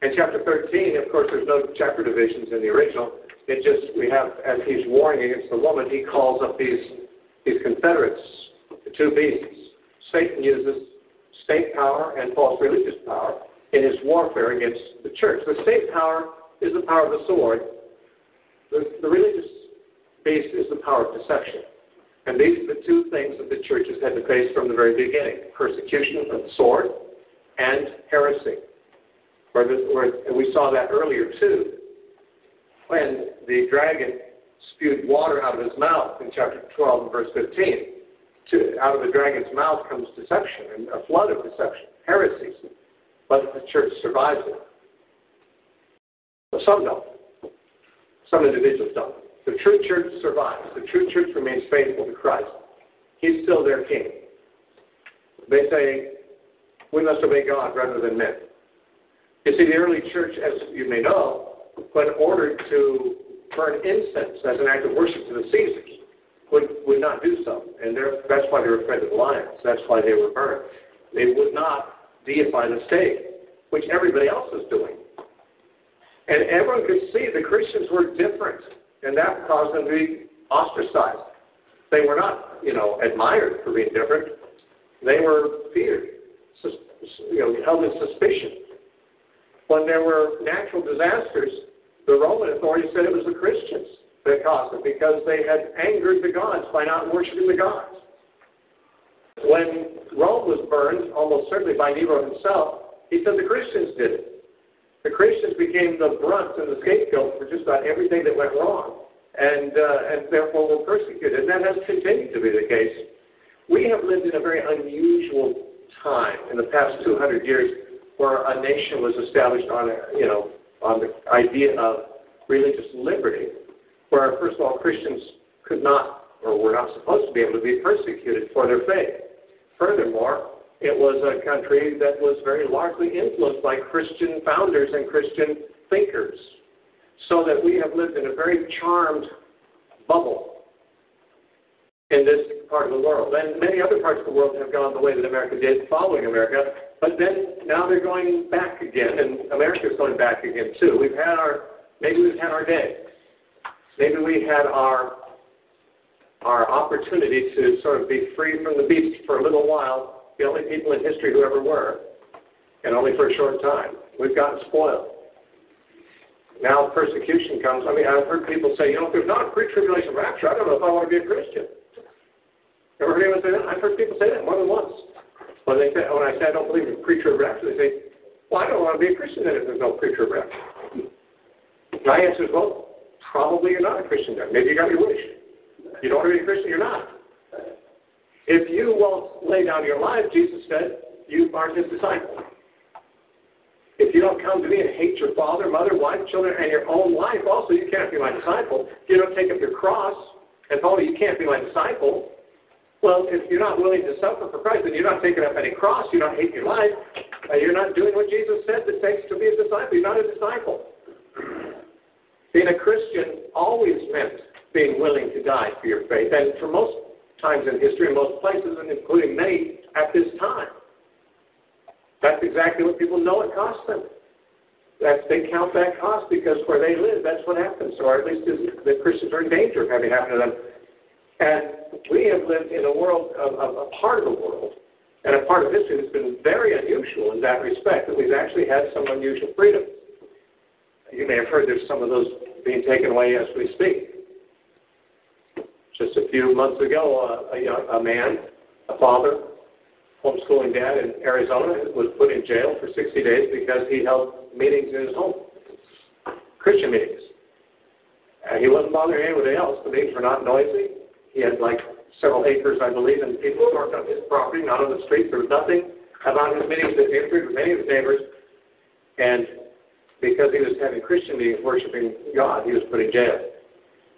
Speaker 3: In chapter 13, of course, there's no chapter divisions in the original. It just, we have, as he's warring against the woman, he calls up these, these confederates, the two beasts. Satan uses state power and false religious power in his warfare against the church. The state power is the power of the sword, the, the religious base is the power of deception. And these are the two things that the church has had to face from the very beginning persecution of the sword and heresy. Where, the, where and we saw that earlier too, when the dragon spewed water out of his mouth in chapter 12 and verse 15. To, out of the dragon's mouth comes deception and a flood of deception, heresies. But the church survives it. Some don't. Some individuals don't. The true church survives. The true church remains faithful to Christ. He's still their king. They say, we must obey God rather than men. You see, the early church, as you may know, when ordered to burn incense as an act of worship to the Caesars, would, would not do so. And that's why they were afraid of the lions. That's why they were burned. They would not deify the state, which everybody else was doing. And everyone could see the Christians were different, and that caused them to be ostracized. They were not, you know, admired for being different. They were feared, you know, held in suspicion. When there were natural disasters, the Roman authorities said it was the Christians that caused it because they had angered the gods by not worshiping the gods. When Rome was burned, almost certainly by Nero himself, he said the Christians did it. The Christians became the brunt and the scapegoat for just about everything that went wrong, and uh, and therefore were persecuted. And that has continued to be the case. We have lived in a very unusual time in the past 200 years, where a nation was established on a, you know on the idea of religious liberty, where first of all Christians could not or were not supposed to be able to be persecuted for their faith. Furthermore, it was a country that was very largely influenced by Christian founders and Christian thinkers, so that we have lived in a very charmed bubble in this part of the world. And many other parts of the world have gone the way that America did following America, but then now they're going back again, and America's going back again too. We've had our, maybe we've had our day. Maybe we had our our opportunity to sort of be free from the beast for a little while the only people in history who ever were, and only for a short time. We've gotten spoiled. Now persecution comes. I mean, I've heard people say, you know, if there's not a pre-tribulation rapture, I don't know if I want to be a Christian. Ever heard anyone say that? I've heard people say that more than once. When they say, when I say I don't believe in pre-trib rapture, they say, well, I don't want to be a Christian then if there's no pre-trib rapture. My answer is, well, probably you're not a Christian then. Maybe you got your wish. You don't want to be a Christian, you're not. If you won't lay down your life, Jesus said, you aren't his disciple. If you don't come to me and hate your father, mother, wife, children, and your own life, also you can't be my disciple. If you don't take up your cross and follow, me, you can't be my disciple. Well, if you're not willing to suffer for Christ, then you're not taking up any cross, you don't hate your life, uh, you're not doing what Jesus said it takes to be a disciple. You're not a disciple. Being a Christian always meant being willing to die for your faith, and for most times in history, in most places, and including many at this time. That's exactly what people know it costs them. That they count that cost because where they live, that's what happens. Or at least the Christians are in danger of having happen to them. And we have lived in a world, a, a part of the world, and a part of history that's been very unusual in that respect, that we've actually had some unusual freedom. You may have heard there's some of those being taken away as we speak. Just a few months ago, uh, a, young, a man, a father, homeschooling dad in Arizona was put in jail for 60 days because he held meetings in his home, Christian meetings. Uh, he wasn't bothering anybody else. The meetings were not noisy. He had like several acres, I believe, and people parked on his property, not on the street. There was nothing about his meetings that interfered with any of his neighbors. And because he was having Christian meetings worshiping God, he was put in jail.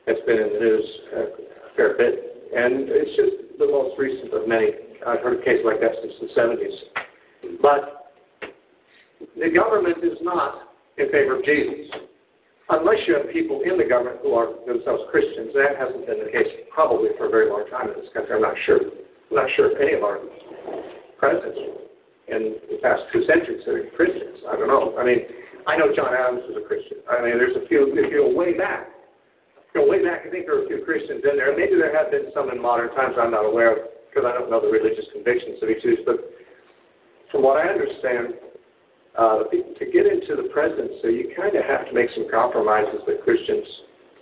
Speaker 3: It's been in the news uh, a fair bit. And it's just the most recent of many I've heard of cases like that since the 70s. But the government is not in favor of Jesus. Unless you have people in the government who are themselves Christians, that hasn't been the case probably for a very long time in this country. I'm not sure. I'm not sure if any of our presidents in the past two centuries are Christians. I don't know. I mean, I know John Adams was a Christian. I mean, there's a few. If you go way back, go way back, I think there are a few Christians in there. Maybe there have been some in modern times I'm not aware of because I don't know the religious convictions of each of these, but from what I understand, uh, to get into the presidency, you kind of have to make some compromises that Christians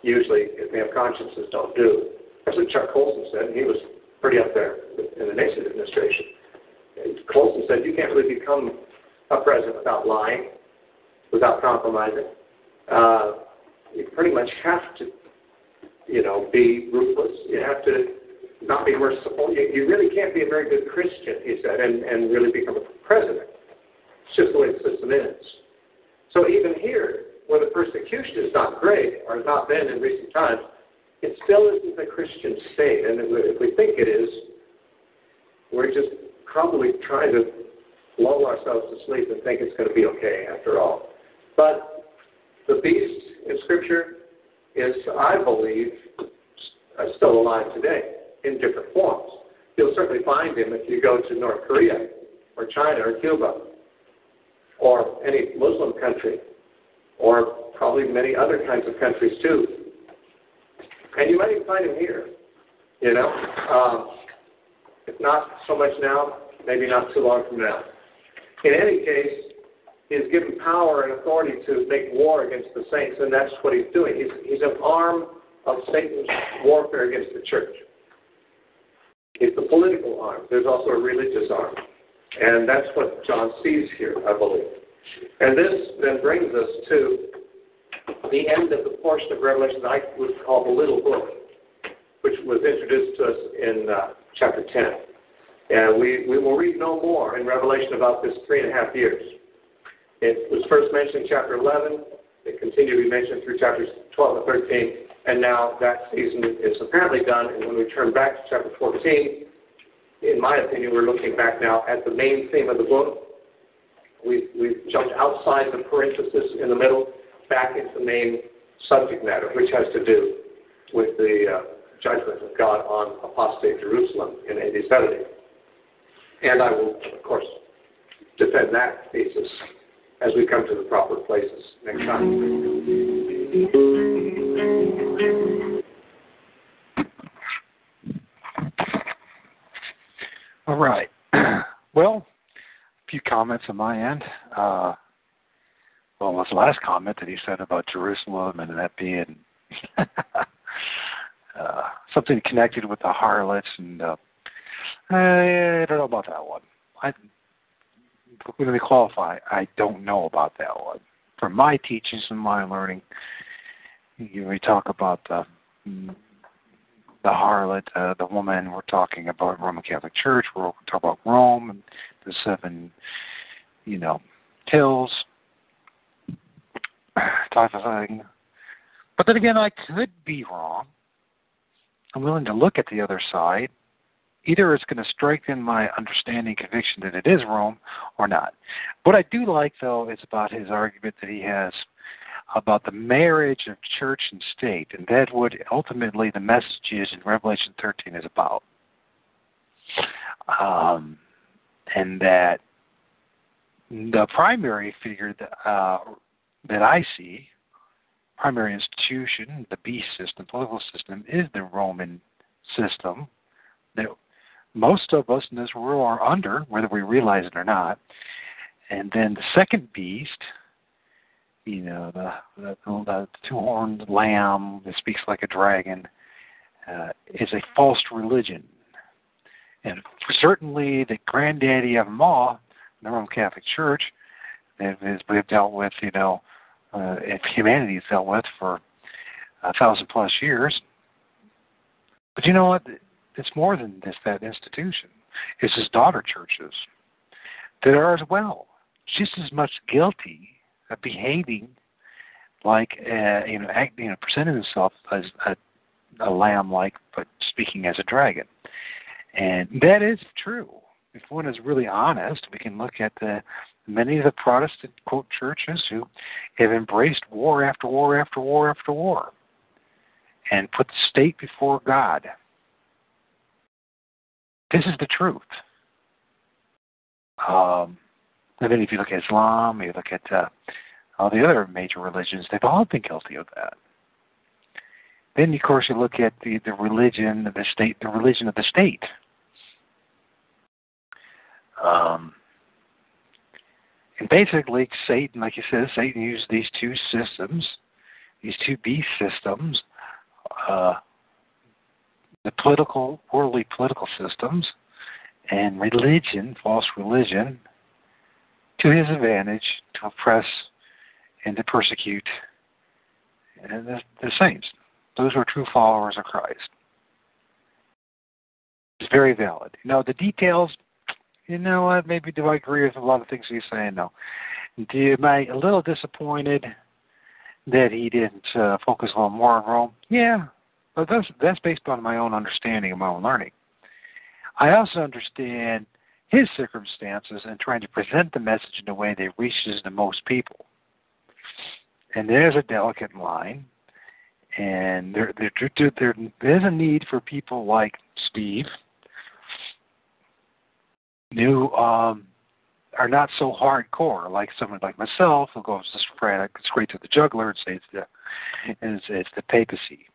Speaker 3: usually, if they have consciences, don't do. That's what Chuck Colson said, and he was pretty up there in the Nixon administration. And Colson said you can't really become a president without lying, without compromising. Uh, you pretty much have to, you know, be ruthless. You have to not be merciful. You, you really can't be a very good Christian, he said, and, and really become a president. It's just the way the system is. So even here, where the persecution is not great, or has not been in recent times, it still isn't a Christian state. And if we think it is, we're just probably trying to lull ourselves to sleep and think it's going to be okay after all. But the beast in Scripture is, I believe, uh, still alive today in different forms. You'll certainly find him if you go to North Korea or China or Cuba or any Muslim country or probably many other kinds of countries too. And you might even find him here, you know. Um, if not so much now, maybe not too long from now. In any case, he is given power and authority to make war against the saints, and that's what he's doing. He's, he's an arm of Satan's warfare against the church. It's a political arm. There's also a religious arm. And that's what John sees here, I believe. And this then brings us to the end of the portion of Revelation that I would call the little book, which was introduced to us in uh, chapter 10. And we, we will read no more in Revelation about this three and a half years. It was first mentioned in chapter 11. It continued to be mentioned through chapters 12 and 13 and now that season is apparently done. And when we turn back to chapter 14, in my opinion, we're looking back now at the main theme of the book. We've, we've jumped outside the parenthesis in the middle, back into the main subject matter, which has to do with the uh, judgment of God on apostate Jerusalem in AD 70. And I will, of course, defend that thesis as we come to the proper places next time.
Speaker 2: All right. Well, a few comments on my end. Uh, well, his last comment that he said about Jerusalem and that being uh, something connected with the harlots, and uh, I don't know about that one. I let me qualify. I don't know about that one. From my teachings and my learning, you we talk about the the harlot, uh, the woman. We're talking about Roman Catholic Church. We're talking about Rome and the seven, you know, hills type of thing. But then again, I could be wrong. I'm willing to look at the other side. Either it's going to strengthen my understanding conviction that it is Rome or not. What I do like, though, is about his argument that he has about the marriage of church and state, and that what ultimately the message is in Revelation 13 is about. Um, and that the primary figure that, uh, that I see, primary institution, the beast system, political system, is the Roman system that most of us in this world are under, whether we realize it or not. And then the second beast, you know, the, the, the two-horned lamb that speaks like a dragon, uh, is a false religion. And certainly the granddaddy of them all, the Roman Catholic Church, that we've dealt with, you know, uh, if humanity has dealt with for a thousand plus years. But you know what? It's more than just that institution. It's his daughter churches that are as well just as much guilty behaving like uh, you know, act, you know, presenting himself as a, a lamb-like, but speaking as a dragon, and that is true. If one is really honest, we can look at the many of the Protestant quote churches who have embraced war after war after war after war, and put the state before God this is the truth. Um, and then if you look at Islam, you look at uh, all the other major religions, they've all been guilty of that. Then, of course, you look at the, the religion of the state, the religion of the state. Um, and basically, Satan, like you said, Satan used these two systems, these two beast systems, uh, the political, worldly political systems, and religion, false religion, to his advantage to oppress and to persecute the, the saints. Those were true followers of Christ. It's very valid. Now, the details, you know what, maybe do I agree with a lot of things he's saying? No. Do, am I a little disappointed that he didn't uh, focus a little more on Rome? Yeah, but that's that's based on my own understanding and my own learning. I also understand his circumstances and trying to present the message in a way that reaches the most people. And there's a delicate line, and there there there there's a need for people like Steve, who um, are not so hardcore, like someone like myself who goes straight to the juggler and says it's the it's, it's the papacy.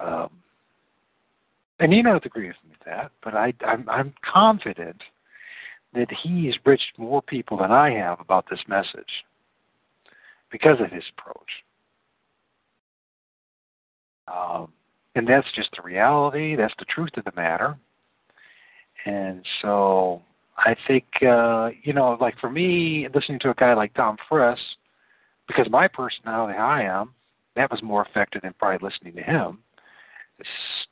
Speaker 2: Um, and you don't agree with me that, but I, I'm, I'm confident that he has reached more people than I have about this message because of his approach. Um, and that's just the reality. That's the truth of the matter. And so I think, uh, you know, like for me, listening to a guy like Tom Friess, because my personality, I am, that was more effective than probably listening to him.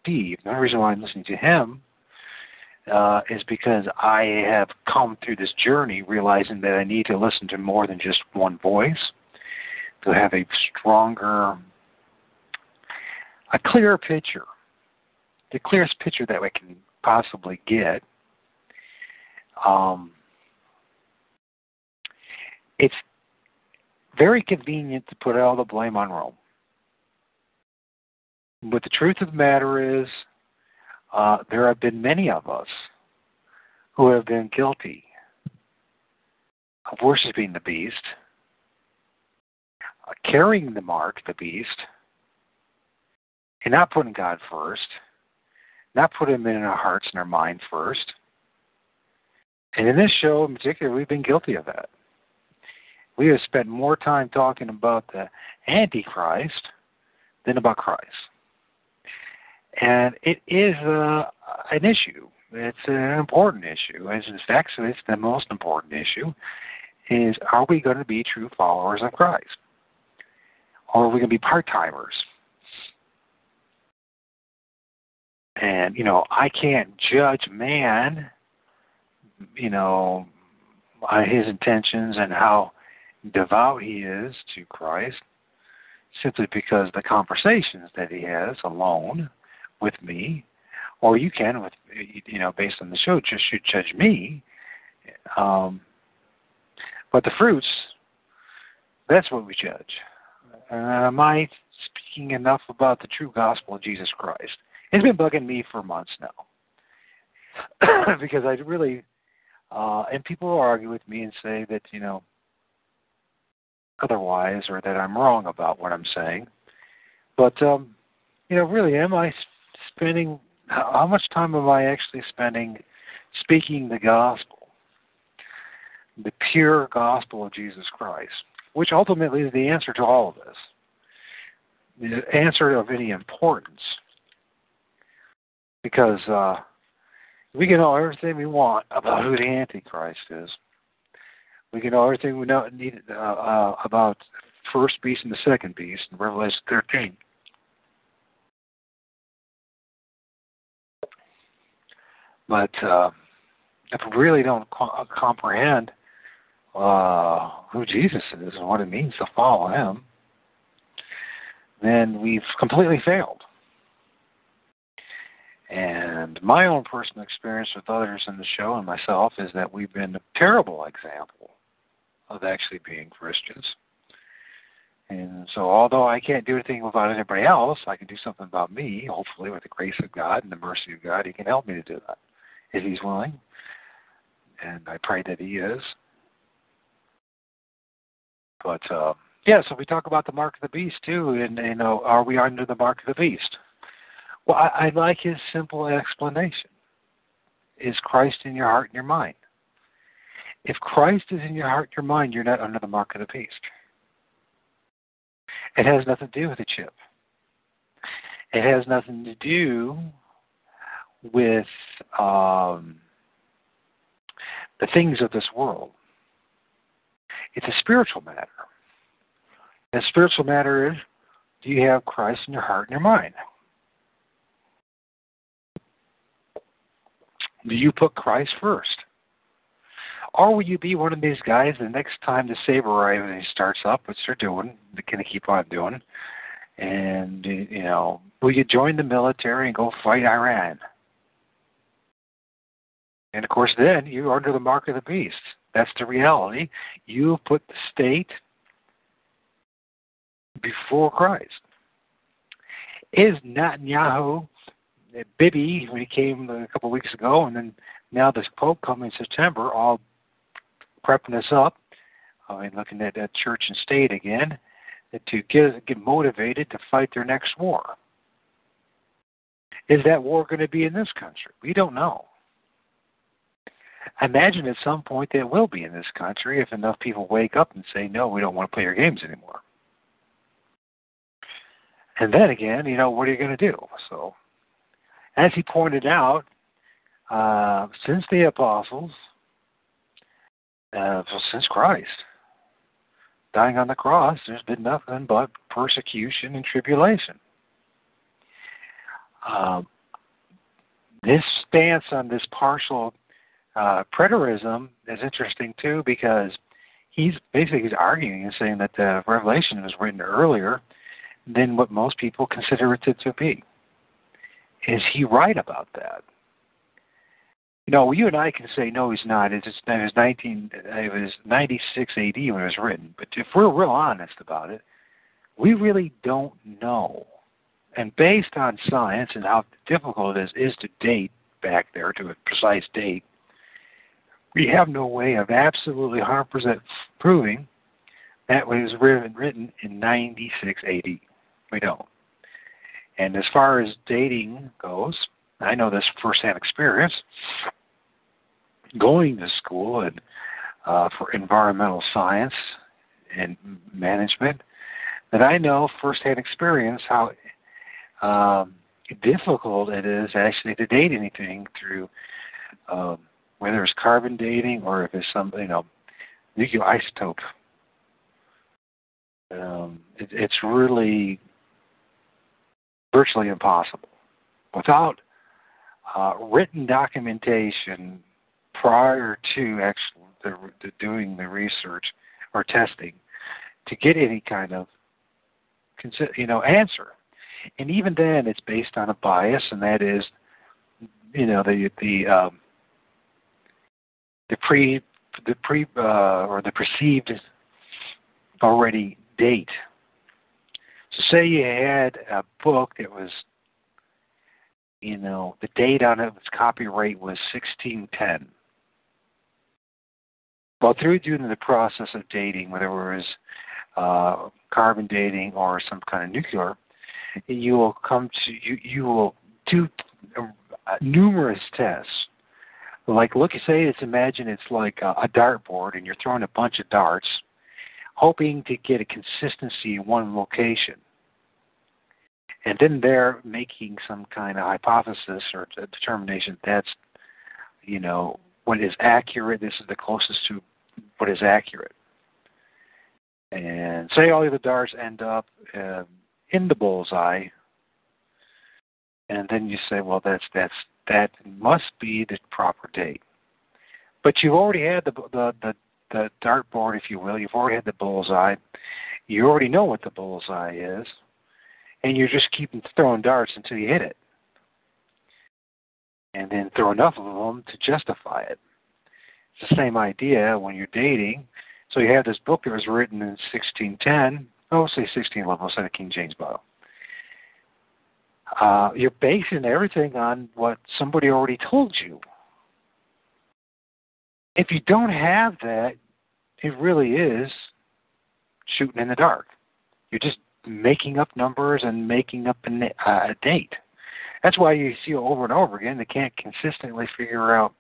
Speaker 2: Steve. The reason why I'm listening to him uh, is because I have come through this journey realizing that I need to listen to more than just one voice to have a stronger, a clearer picture, the clearest picture that we can possibly get. Um, it's very convenient to put all the blame on Rome. But the truth of the matter is, uh, there have been many of us who have been guilty of worshiping the beast, uh, carrying the mark, the beast, and not putting God first, not putting Him in our hearts and our minds first. And in this show in particular, we've been guilty of that. We have spent more time talking about the Antichrist than about Christ. And it is uh, an issue it's an important issue. It's in fact, it's the most important issue. Is are we going to be true followers of Christ, or are we going to be part timers? And you know, I can't judge man, you know, by his intentions and how devout he is to Christ, simply because the conversations that he has alone with me, or you can with you know based on the show just judge me. Um, but the fruits, that's what we judge. Uh, am I speaking enough about the true gospel of Jesus Christ? It's been bugging me for months now because I really, uh, and people argue with me and say that you know otherwise or that I'm wrong about what I'm saying. But um, you know, really, am I spending how much time am I actually spending speaking the gospel, the pure gospel of Jesus Christ, which ultimately is the answer to all of this, the answer of any importance. Because uh, we can know everything we want about who the Antichrist is. We can know everything we know need uh, uh, about first beast and the second beast in Revelation 13. But uh, if we really don't co- comprehend uh, who Jesus is and what it means to follow Him, then we've completely failed. And my own personal experience with others in the show and myself is that we've been a terrible example of actually being Christians. And so, although I can't do anything about anybody else, I can do something about me. Hopefully, with the grace of God and the mercy of God, He can help me to do that if He's willing. And I pray that He is. But uh, yeah, so we talk about the mark of the beast too, and you know, are we under the mark of the beast? Well, I, I like his simple explanation. Is Christ in your heart and your mind? If Christ is in your heart and your mind, you're not under the mark of the beast. It has nothing to do with the chip. It has nothing to do with um, the things of this world. It's a spiritual matter. And spiritual matter is do you have Christ in your heart and your mind? Do you put Christ first? Or will you be one of these guys the next time the saber rising starts up, which they're doing, they're going to keep on doing, and, you know, will you join the military and go fight Iran? And of course, then you're under the mark of the beast. That's the reality. You put the state before Christ. Is Netanyahu, Bibi, when he came a couple of weeks ago, and then now this Pope coming in September, all prepping us up. I mean, looking at, at church and state again, to get get motivated to fight their next war. Is that war going to be in this country? We don't know. I imagine at some point there will be in this country if enough people wake up and say, no, we don't want to play your games anymore. And then again, you know, what are you going to do? So, as he pointed out, uh, since the apostles, uh, since Christ dying on the cross, there's been nothing but persecution and tribulation. Um, this stance on this partial uh, preterism is interesting too because he's basically he's arguing and saying that the Revelation was written earlier than what most people consider it to be. Is he right about that? You know, you and I can say no, he's not. It's, it was nineteen. It was ninety six A.D. when it was written. But if we're real honest about it, we really don't know. And based on science and how difficult it is is to date back there to a precise date, we have no way of absolutely 100% proving that was written, written in 96 AD. We don't. And as far as dating goes, I know this firsthand experience. Going to school and uh, for environmental science and management, that I know firsthand experience how um, difficult it is actually to date anything through um, whether it's carbon dating or if it's some you know nucleoisotope. Um, it, it's really virtually impossible without uh, written documentation prior to actually the, the doing the research or testing to get any kind of you know answer. And even then, it's based on a bias, and that is, you know, the the um, the pre the pre uh, or the perceived already date. So say you had a book that was, you know, the date on it, its copyright was 1610. Well, through doing the process of dating, whether it was uh, carbon dating or some kind of nuclear, you will come to you you will do uh, numerous tests. Like look, say it's imagine it's like a, a dartboard, and you're throwing a bunch of darts, hoping to get a consistency in one location. And then they're making some kind of hypothesis or determination that's, you know, what is accurate. This is the closest to what is accurate and say all of the darts end up uh, in the bullseye, and then you say, well, that's that's that must be the proper date. But you've already had the the the, the dartboard, if you will. You've already had the bullseye. You already know what the bullseye is, and you're just keeping throwing darts until you hit it, and then throw enough of them to justify it. It's the same idea when you're dating so you have this book that was written in 1610, oh, say 1611, instead of King James Bible. Uh, you're basing everything on what somebody already told you. If you don't have that, it really is shooting in the dark. You're just making up numbers and making up a, uh, a date. That's why you see over and over again they can't consistently figure out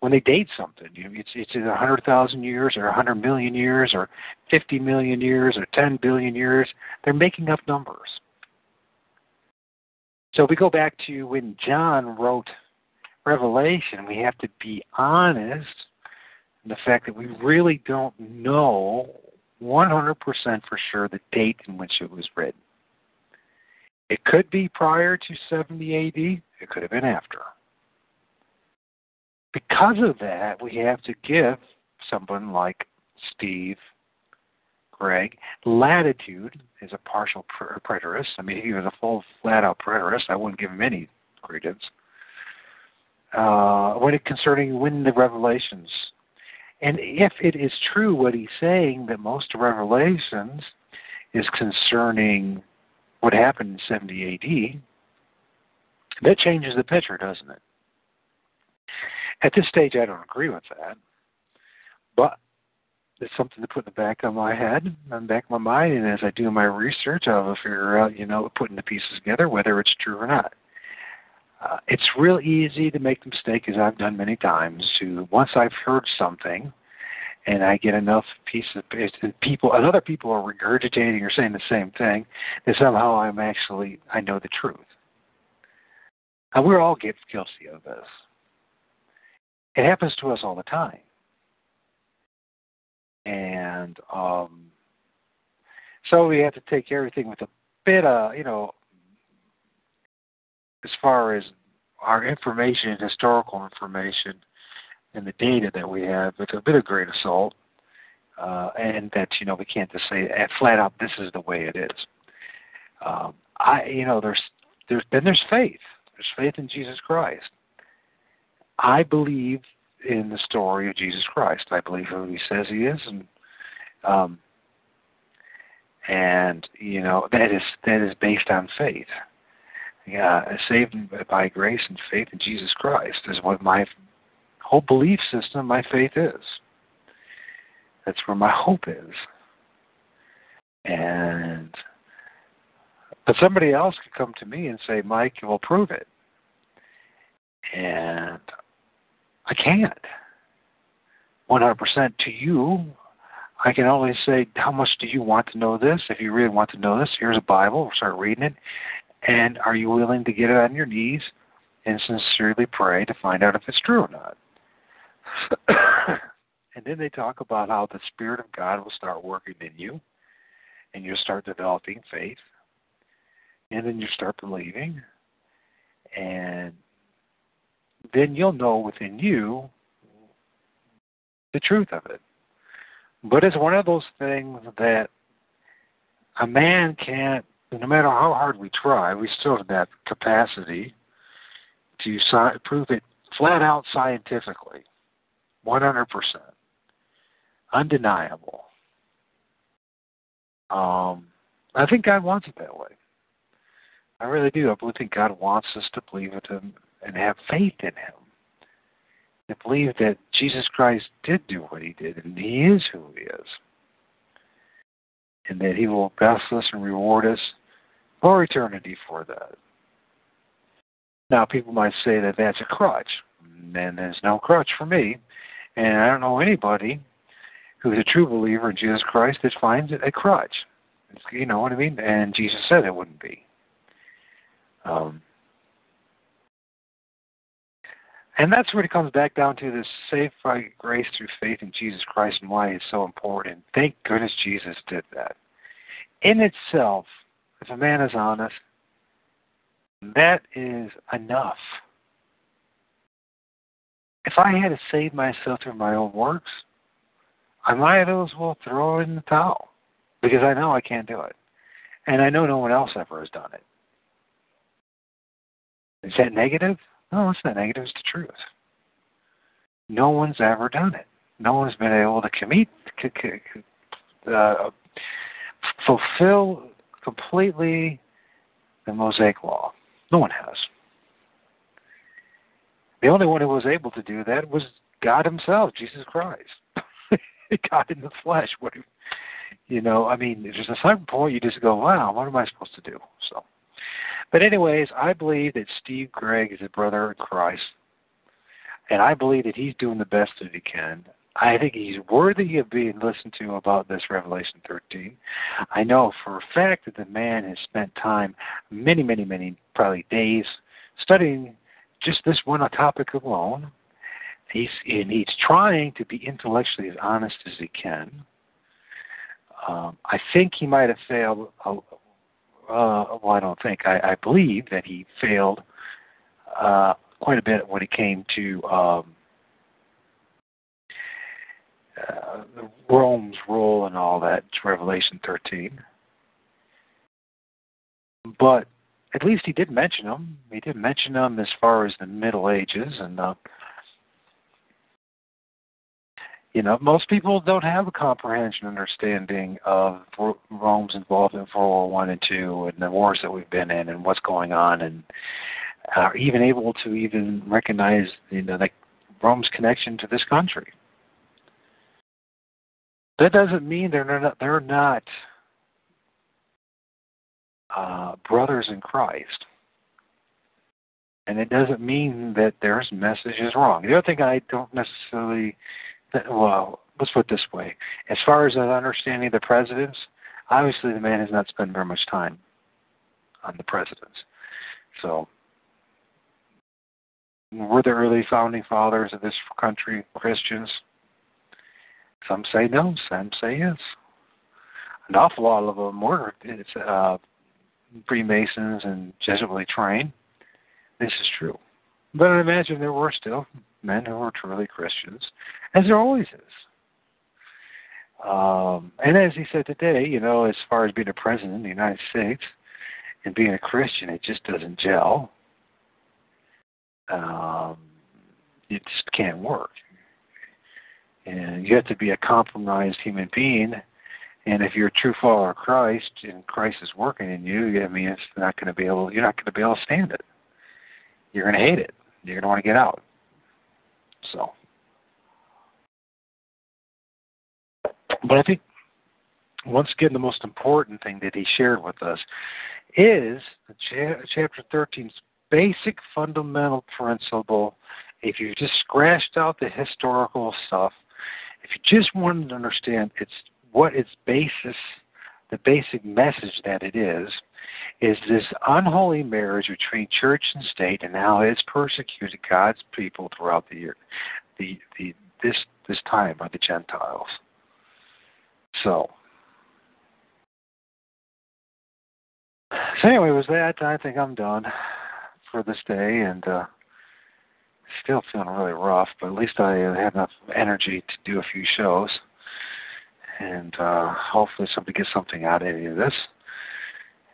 Speaker 2: when they date something. It's it's a hundred thousand years or a hundred million years or fifty million years or ten billion years. They're making up numbers. So if we go back to when John wrote Revelation, we have to be honest in the fact that we really don't know 100% for sure the date in which it was written. It could be prior to 70 AD, it could have been after because of that, we have to give someone like Steve Gregg latitude is a partial preterist. I mean, if he was a full flat out preterist, I wouldn't give him any credence. Uh, when it concerning when the revelations, and if it is true what he's saying that most Revelations is concerning what happened in 70 AD, that changes the picture, doesn't it? At this stage, I don't agree with that, but it's something to put in the back of my head and back of my mind. And as I do my research, I'll figure out, you know, putting the pieces together whether it's true or not. Uh, it's real easy to make the mistake, as I've done many times, to once I've heard something and I get enough pieces and people and other people are regurgitating or saying the same thing, that somehow I'm actually I know the truth. And we're all guilty of this. It happens to us all the time. And um, so we have to take everything with a bit of, you know, as far as our information, historical information, and the data that we have with a bit of grain of salt. Uh, and that you know we can't just say eh, flat out this is the way it is. Um, I you know there's there's then there's faith. There's faith in Jesus Christ. I believe in the story of Jesus Christ. I believe who He says He is, and um, and you know that is that is based on faith. Yeah, saved by grace and faith in Jesus Christ is what my whole belief system, my faith is. That's where my hope is. And but somebody else could come to me and say, Mike, you will prove it. And I can't. 100% to you, I can only say, how much do you want to know this? If you really want to know this, here's a Bible. Start reading it. And are you willing to get on your knees and sincerely pray to find out if it's true or not. and then they talk about how the Spirit of God will start working in you, and you'll start developing faith, and then you start believing, and then you'll know within you the truth of it. But it's one of those things that a man can't, no matter how hard we try, we still have that capacity to si- prove it flat out scientifically, 100%, undeniable. Um, I think God wants it that way. I really do. I believe think God wants us to believe in Him and have faith in Him. To believe that Jesus Christ did do what He did and He is who He is. And that He will bless us and reward us for eternity for that. Now, people might say that that's a crutch, and there's no crutch for me. And I don't know anybody who's a true believer in Jesus Christ that finds it a crutch. You know what I mean? And Jesus said it wouldn't be. Um, and that's what it comes back down to this saved by grace through faith in Jesus Christ and why it's so important. Thank goodness Jesus did that. In itself, if a man is honest, that is enough. If I had to save myself through my own works, I might as well throw in the towel because I know I can't do it. And I know no one else ever has done it. Is that negative? No, it's not negative. It's the truth. No one's ever done it. No one's been able to commit, uh, fulfill completely the Mosaic Law. No one has. The only one who was able to do that was God Himself, Jesus Christ. God in the flesh. What, you know? I mean, there's a certain point you just go, "Wow, what am I supposed to do?" So, but anyways, I believe that Steve Gregg is a brother in Christ, and I believe that he's doing the best that he can. I think he's worthy of being listened to about this Revelation 13. I know for a fact that the man has spent time, many, many, many, probably days, studying just this one topic alone. He's and he's trying to be intellectually as honest as he can. Um, I think he might have failed. Uh, well, I don't think. I, I believe that he failed uh, quite a bit when it came to um, uh, Rome's role and all that. It's Revelation 13. But at least he did mention them. He did mention them as far as the Middle Ages, and uh, you know, most people don't have a comprehension understanding of Rome's involvement in World War One and Two, and the wars that we've been in, and what's going on, and are even able to even recognize, you know, like Rome's connection to this country. That doesn't mean they're not they're not uh, brothers in Christ. And it doesn't mean that their message is wrong. The other thing I don't necessarily, well, let's put it this way. As far as an understanding of the presidents, obviously the man has not spent very much time on the presidents. So, were the early founding fathers of this country Christians? Some say no, some say yes. An awful lot of them were it's, uh, Freemasons and Jesuitly trained. This is true. But I imagine there were still men who were truly Christians, as there always is. Um, and as he said today, you know, as far as being a president in the United States and being a Christian, it just doesn't gel. Um, it just can't work. And you have to be a compromised human being and if you're a true follower of Christ and Christ is working in you, I mean, it's not going to be able. You're not going to be able to stand it. You're going to hate it. You're going to want to get out. So, but I think once again, the most important thing that he shared with us is chapter 13's basic fundamental principle. If you just scratched out the historical stuff, if you just wanted to understand its what its basis the basic message that it is is this unholy marriage between church and state, and how it's persecuted God's people throughout the year, the the this this time by the Gentiles. So, so anyway, was that I think I'm done for this day, and uh, still feeling really rough, but at least I have enough energy to do a few shows, and uh, hopefully somebody gets something out of any of this.